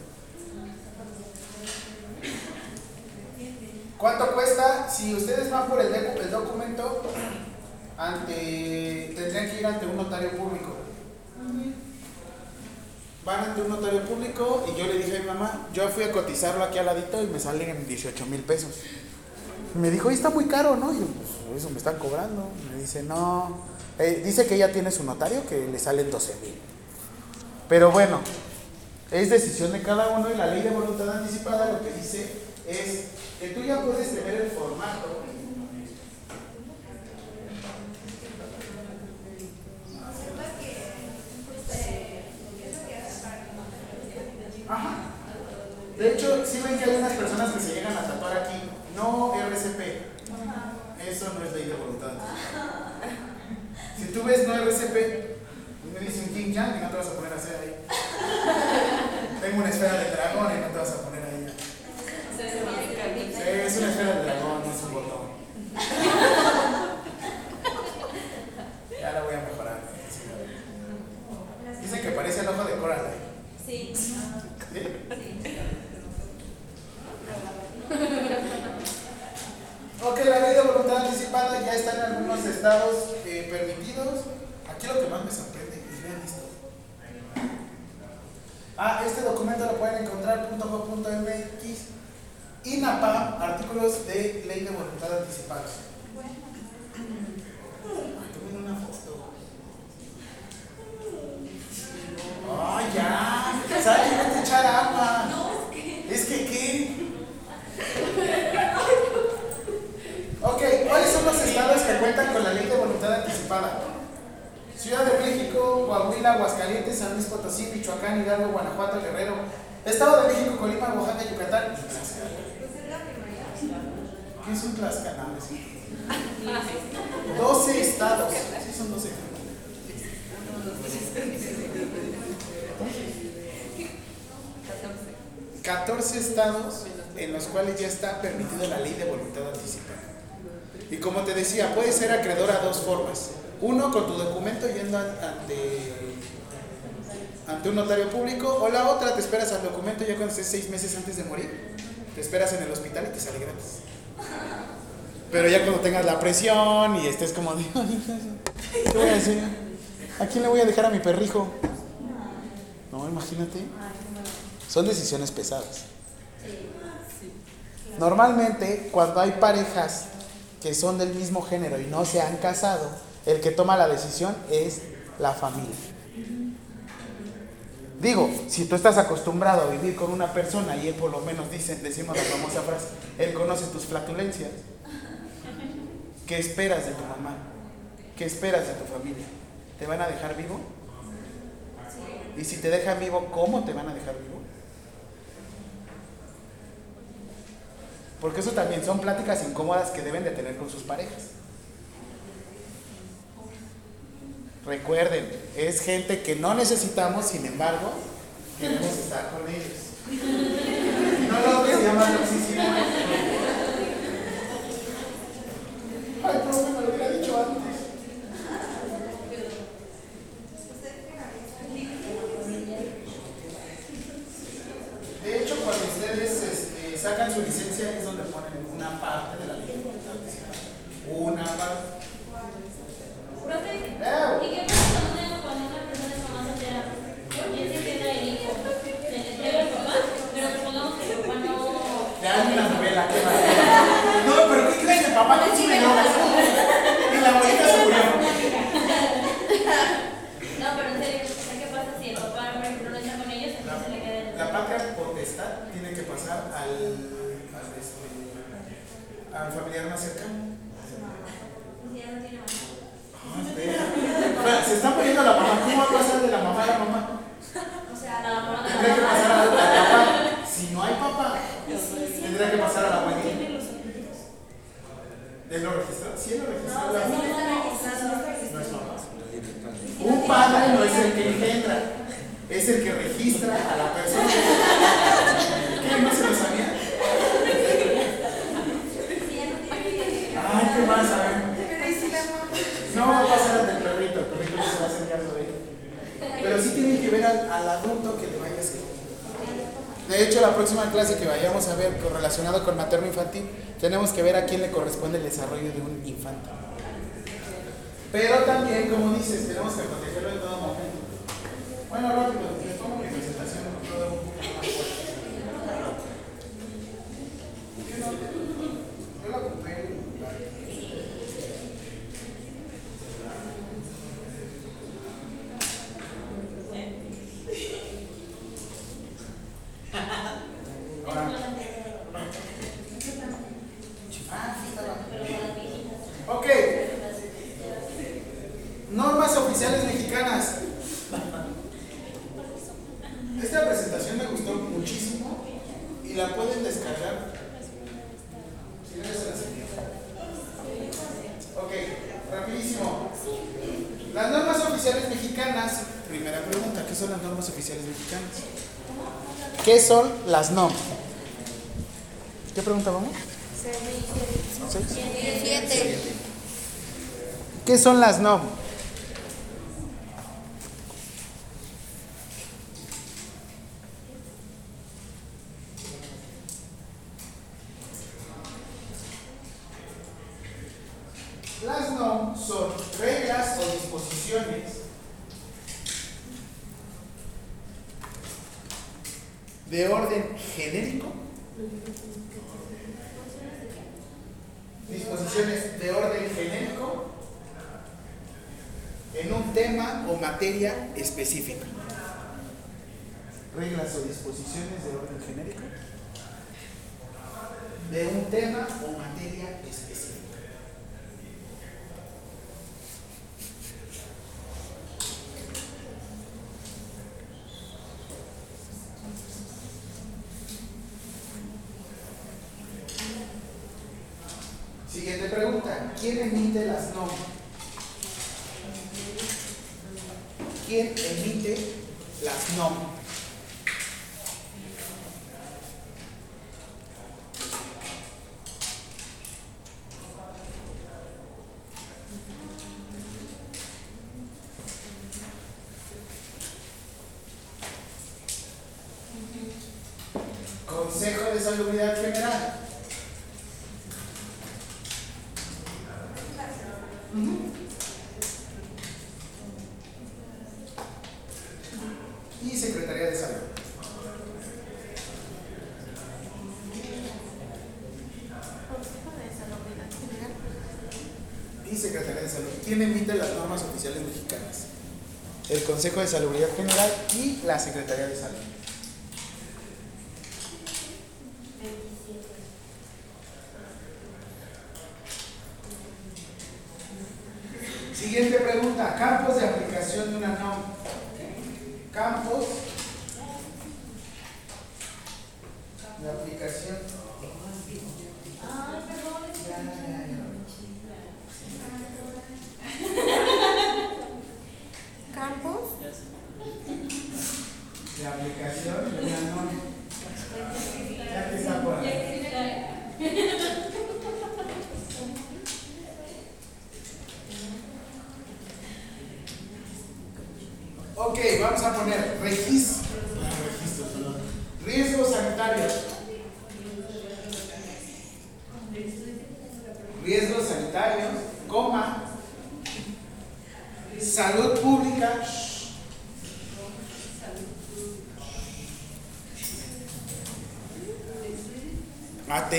¿Cuánto cuesta? Si ustedes van por el, docu- el documento, ante, tendrían que ir ante un notario público. Van ante un notario público y yo le dije a mi mamá, yo fui a cotizarlo aquí al ladito y me salen en 18 mil pesos. Me dijo, "Y está muy caro, ¿no? Y yo, pues eso me están cobrando. Me dice, no. Eh, dice que ella tiene su notario que le salen 12 mil. Pero bueno, es decisión de cada uno y la ley de voluntad anticipada lo que dice es que tú ya puedes tener el formato. Ajá. De hecho, sí ven que hay unas personas que se llegan a tatuar aquí, no RCP. Eso no es ley de voluntad. Si tú ves no RCP, y me dicen King Yang y no te vas a poner a hacer ahí. Tengo una esfera de dragón y no te vas a poner ahí. Sí, es una esfera de dragón, no es un botón. Ya la voy a mejorar. Dicen que parece el ojo de Coraline. Sí. ¿Sí? Ok, la ley de voluntad anticipada ya está en algunos estados eh, permitidos. Aquí lo que más me sorprende es vean esto. Ah, este documento lo pueden encontrar en .go.mx INAPAM, artículos de ley de voluntad anticipada. Ay, tomen una foto. Ay, ya. ¿Sabes que no te echar agua? No, es que. Es que qué. Ok, ¿cuáles son los estados que cuentan con la ley de voluntad anticipada? Ciudad de México, Coahuila, Aguascalientes, San Luis Potosí, Michoacán, Hidalgo, Guanajuato, Guerrero, Estado de México, Colima, Oaxaca, Yucatán y Tlaxcala. ¿Qué es un Tlaxcala? No, es- 12 estados. Sí, son 12. 14 estados en los cuales ya está permitida la ley de voluntad anticipada. Y como te decía, puede ser acreedor a dos formas. Uno, con tu documento yendo an- ante, ante un notario público, o la otra, te esperas al documento ya cuando estés seis meses antes de morir. Te esperas en el hospital y te sale gratis. Pero ya cuando tengas la presión y estés como de, ¿qué a? ¿A quién le voy a dejar a mi perrijo? No, imagínate. Son decisiones pesadas. Normalmente, cuando hay parejas que son del mismo género y no se han casado, el que toma la decisión es la familia. Digo, si tú estás acostumbrado a vivir con una persona y él por lo menos dice, decimos la famosa frase, él conoce tus flatulencias, ¿qué esperas de tu mamá? ¿Qué esperas de tu familia? ¿Te van a dejar vivo? Y si te dejan vivo, ¿cómo te van a dejar vivo? Porque eso también son pláticas incómodas que deben de tener con sus parejas. Recuerden, es gente que no necesitamos, sin embargo, queremos estar con ellos. No lo que se llama toxicidad. Ay, profe, me lo hubiera dicho antes. De hecho, cuando ustedes este, sacan su licencia es donde ponen una parte de la ley. Una parte. Profe, ¿y qué pasa cuando una, cuando una persona es mamá soltera? Porque se queda el hijo, se le entrega al papá, pero supongamos que el papá no... Ya hay una novela, qué va. No, pero ¿qué crees? El papá consume drogas. Y la abuelita se murió. No, pero en serio, ¿qué pasa si el papá, por ejemplo, no está con ellos, entonces se le queda el... La patria potestad tiene que pasar al, al, este, al familiar más cercano. Si ya no tiene mamá. Ah, espera. Se está poniendo la mamá. ¿Cómo va a pasar de la mamá a la mamá? O sea, la mamá de Tendría que pasar al, al papá. Si no hay papá, tendría que pasar a la abuelita. ¿Él lo registró? Sí, él lo registró. la No es papá. Un padre no es el que engendra, es el que registra a la persona. ¿Qué? ¿No se lo sabía? Ay, ¿qué más? A ver. No va a pasar al del perrito, el perrito no se va a hacer cargo de él. Pero sí tienen ver al, adulto que le vaya a. De hecho, la próxima clase que vayamos a ver relacionado con materno infantil, tenemos que ver a quién le corresponde el desarrollo de un infante. Pero también, como dices, tenemos que protegerlo en todo momento. Bueno, rápido, les pongo mi presentación todo un poco más fuerte. Yo no- yo la compré en la- Ahora. Ah, sí estaba. Ok. Normas oficiales mexicanas. Esta presentación me gustó muchísimo y la pueden descargar. Si no, ya se las envío. Ok, rapidísimo. Las normas oficiales mexicanas. Primera pregunta, ¿qué son las normas oficiales mexicanas? ¿Qué son las NOM? ¿Qué pregunta vamos? ¿Seis? Siete. ¿Qué son las NOM? Y Secretaría de Salud. Y Secretaría de Salud. ¿Quién emite las normas oficiales mexicanas? El Consejo de Salubridad General y la Secretaría de Salud.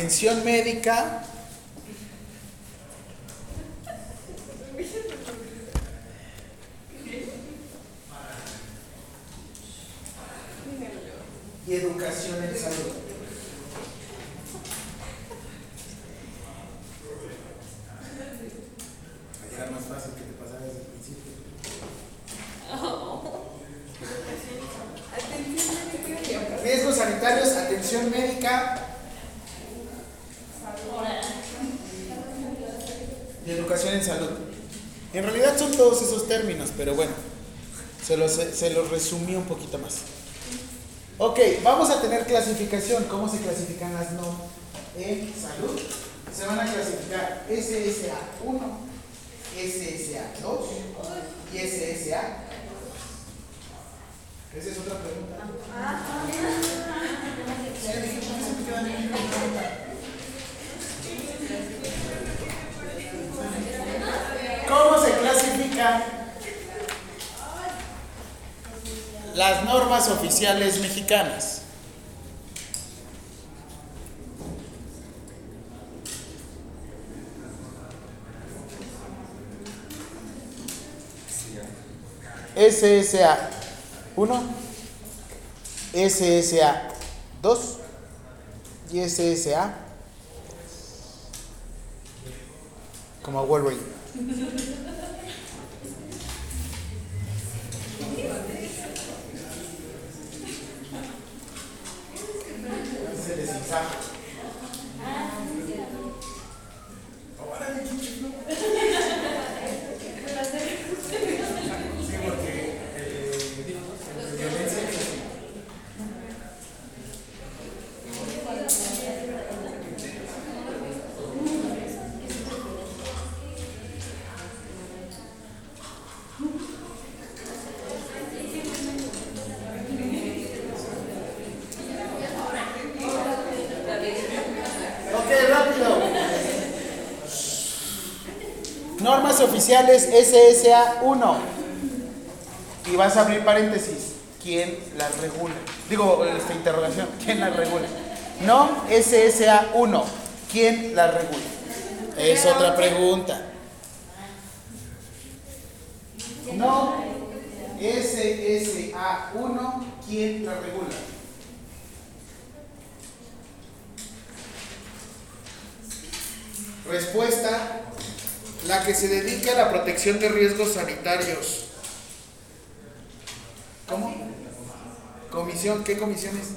Atención médica. Y educación en salud. Era más fácil que te pasara desde el principio. Riesgos sanitarios, atención médica. Y educación en salud. En realidad son todos esos términos, pero bueno, se los, se los resumí un poquito más. Ok, vamos a tener clasificación. ¿Cómo se clasifican las normas en salud? Se van a clasificar SSA 1, SSA 2 y SSA. Esa es otra pregunta. Mexicanas? SSA 1, SSA 2 y SSA como Wolverine. Se desinfla. Órale, chiquito. Sí, porque eh, violencia Ok, rápido. Normas oficiales SSA 1. Y vas a abrir paréntesis. ¿Quién las regula? Digo, esta interrogación. ¿Quién las regula? No SSA 1. ¿Quién las regula? Es otra pregunta. No SSA 1. ¿Quién la regula? Respuesta, la que se dedique a la protección de riesgos sanitarios. ¿Cómo? Comisión, ¿qué comisión es?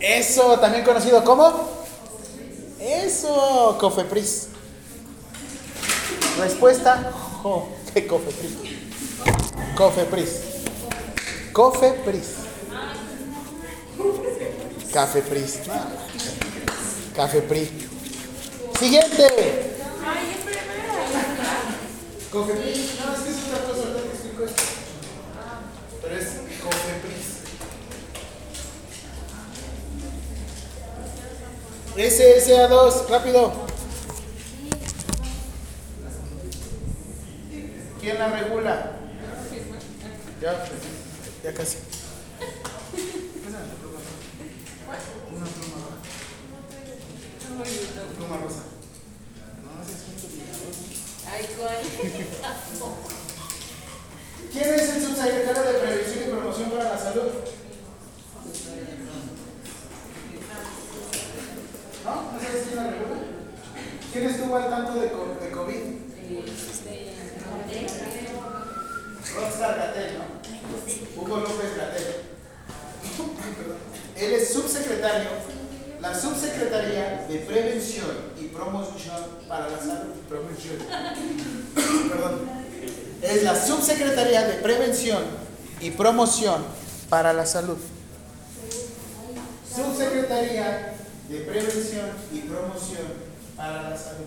Eso, también conocido como. Eso, Cofepris. Respuesta, jo, ¿qué Cofepris? Cofepris. Cofepris. Cafepris. Pri. Siguiente. Cofepris. No, es que es otra cosa, ahorita te explico esto. Pero es Cofepris. SSA2, rápido. ¿Quién la regula? Ya, ya casi. Una. Pluma rosa. ¿Quién es el subsecretario de Prevención y Promoción para la Salud? ¿No? ¿No sabes quién la ¿Quién estuvo al tanto de, de COVID? Rockstar Gatel, ¿no? Hugo López Gatel. Él es subsecretario la Subsecretaría de Prevención y Promoción para la Salud. Promoción. Perdón. Es la Subsecretaría de Prevención y Promoción para la Salud. Subsecretaría de Prevención y Promoción para la Salud.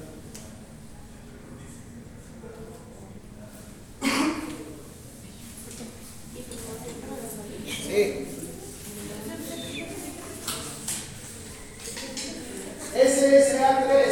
Sí. sangre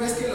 vez que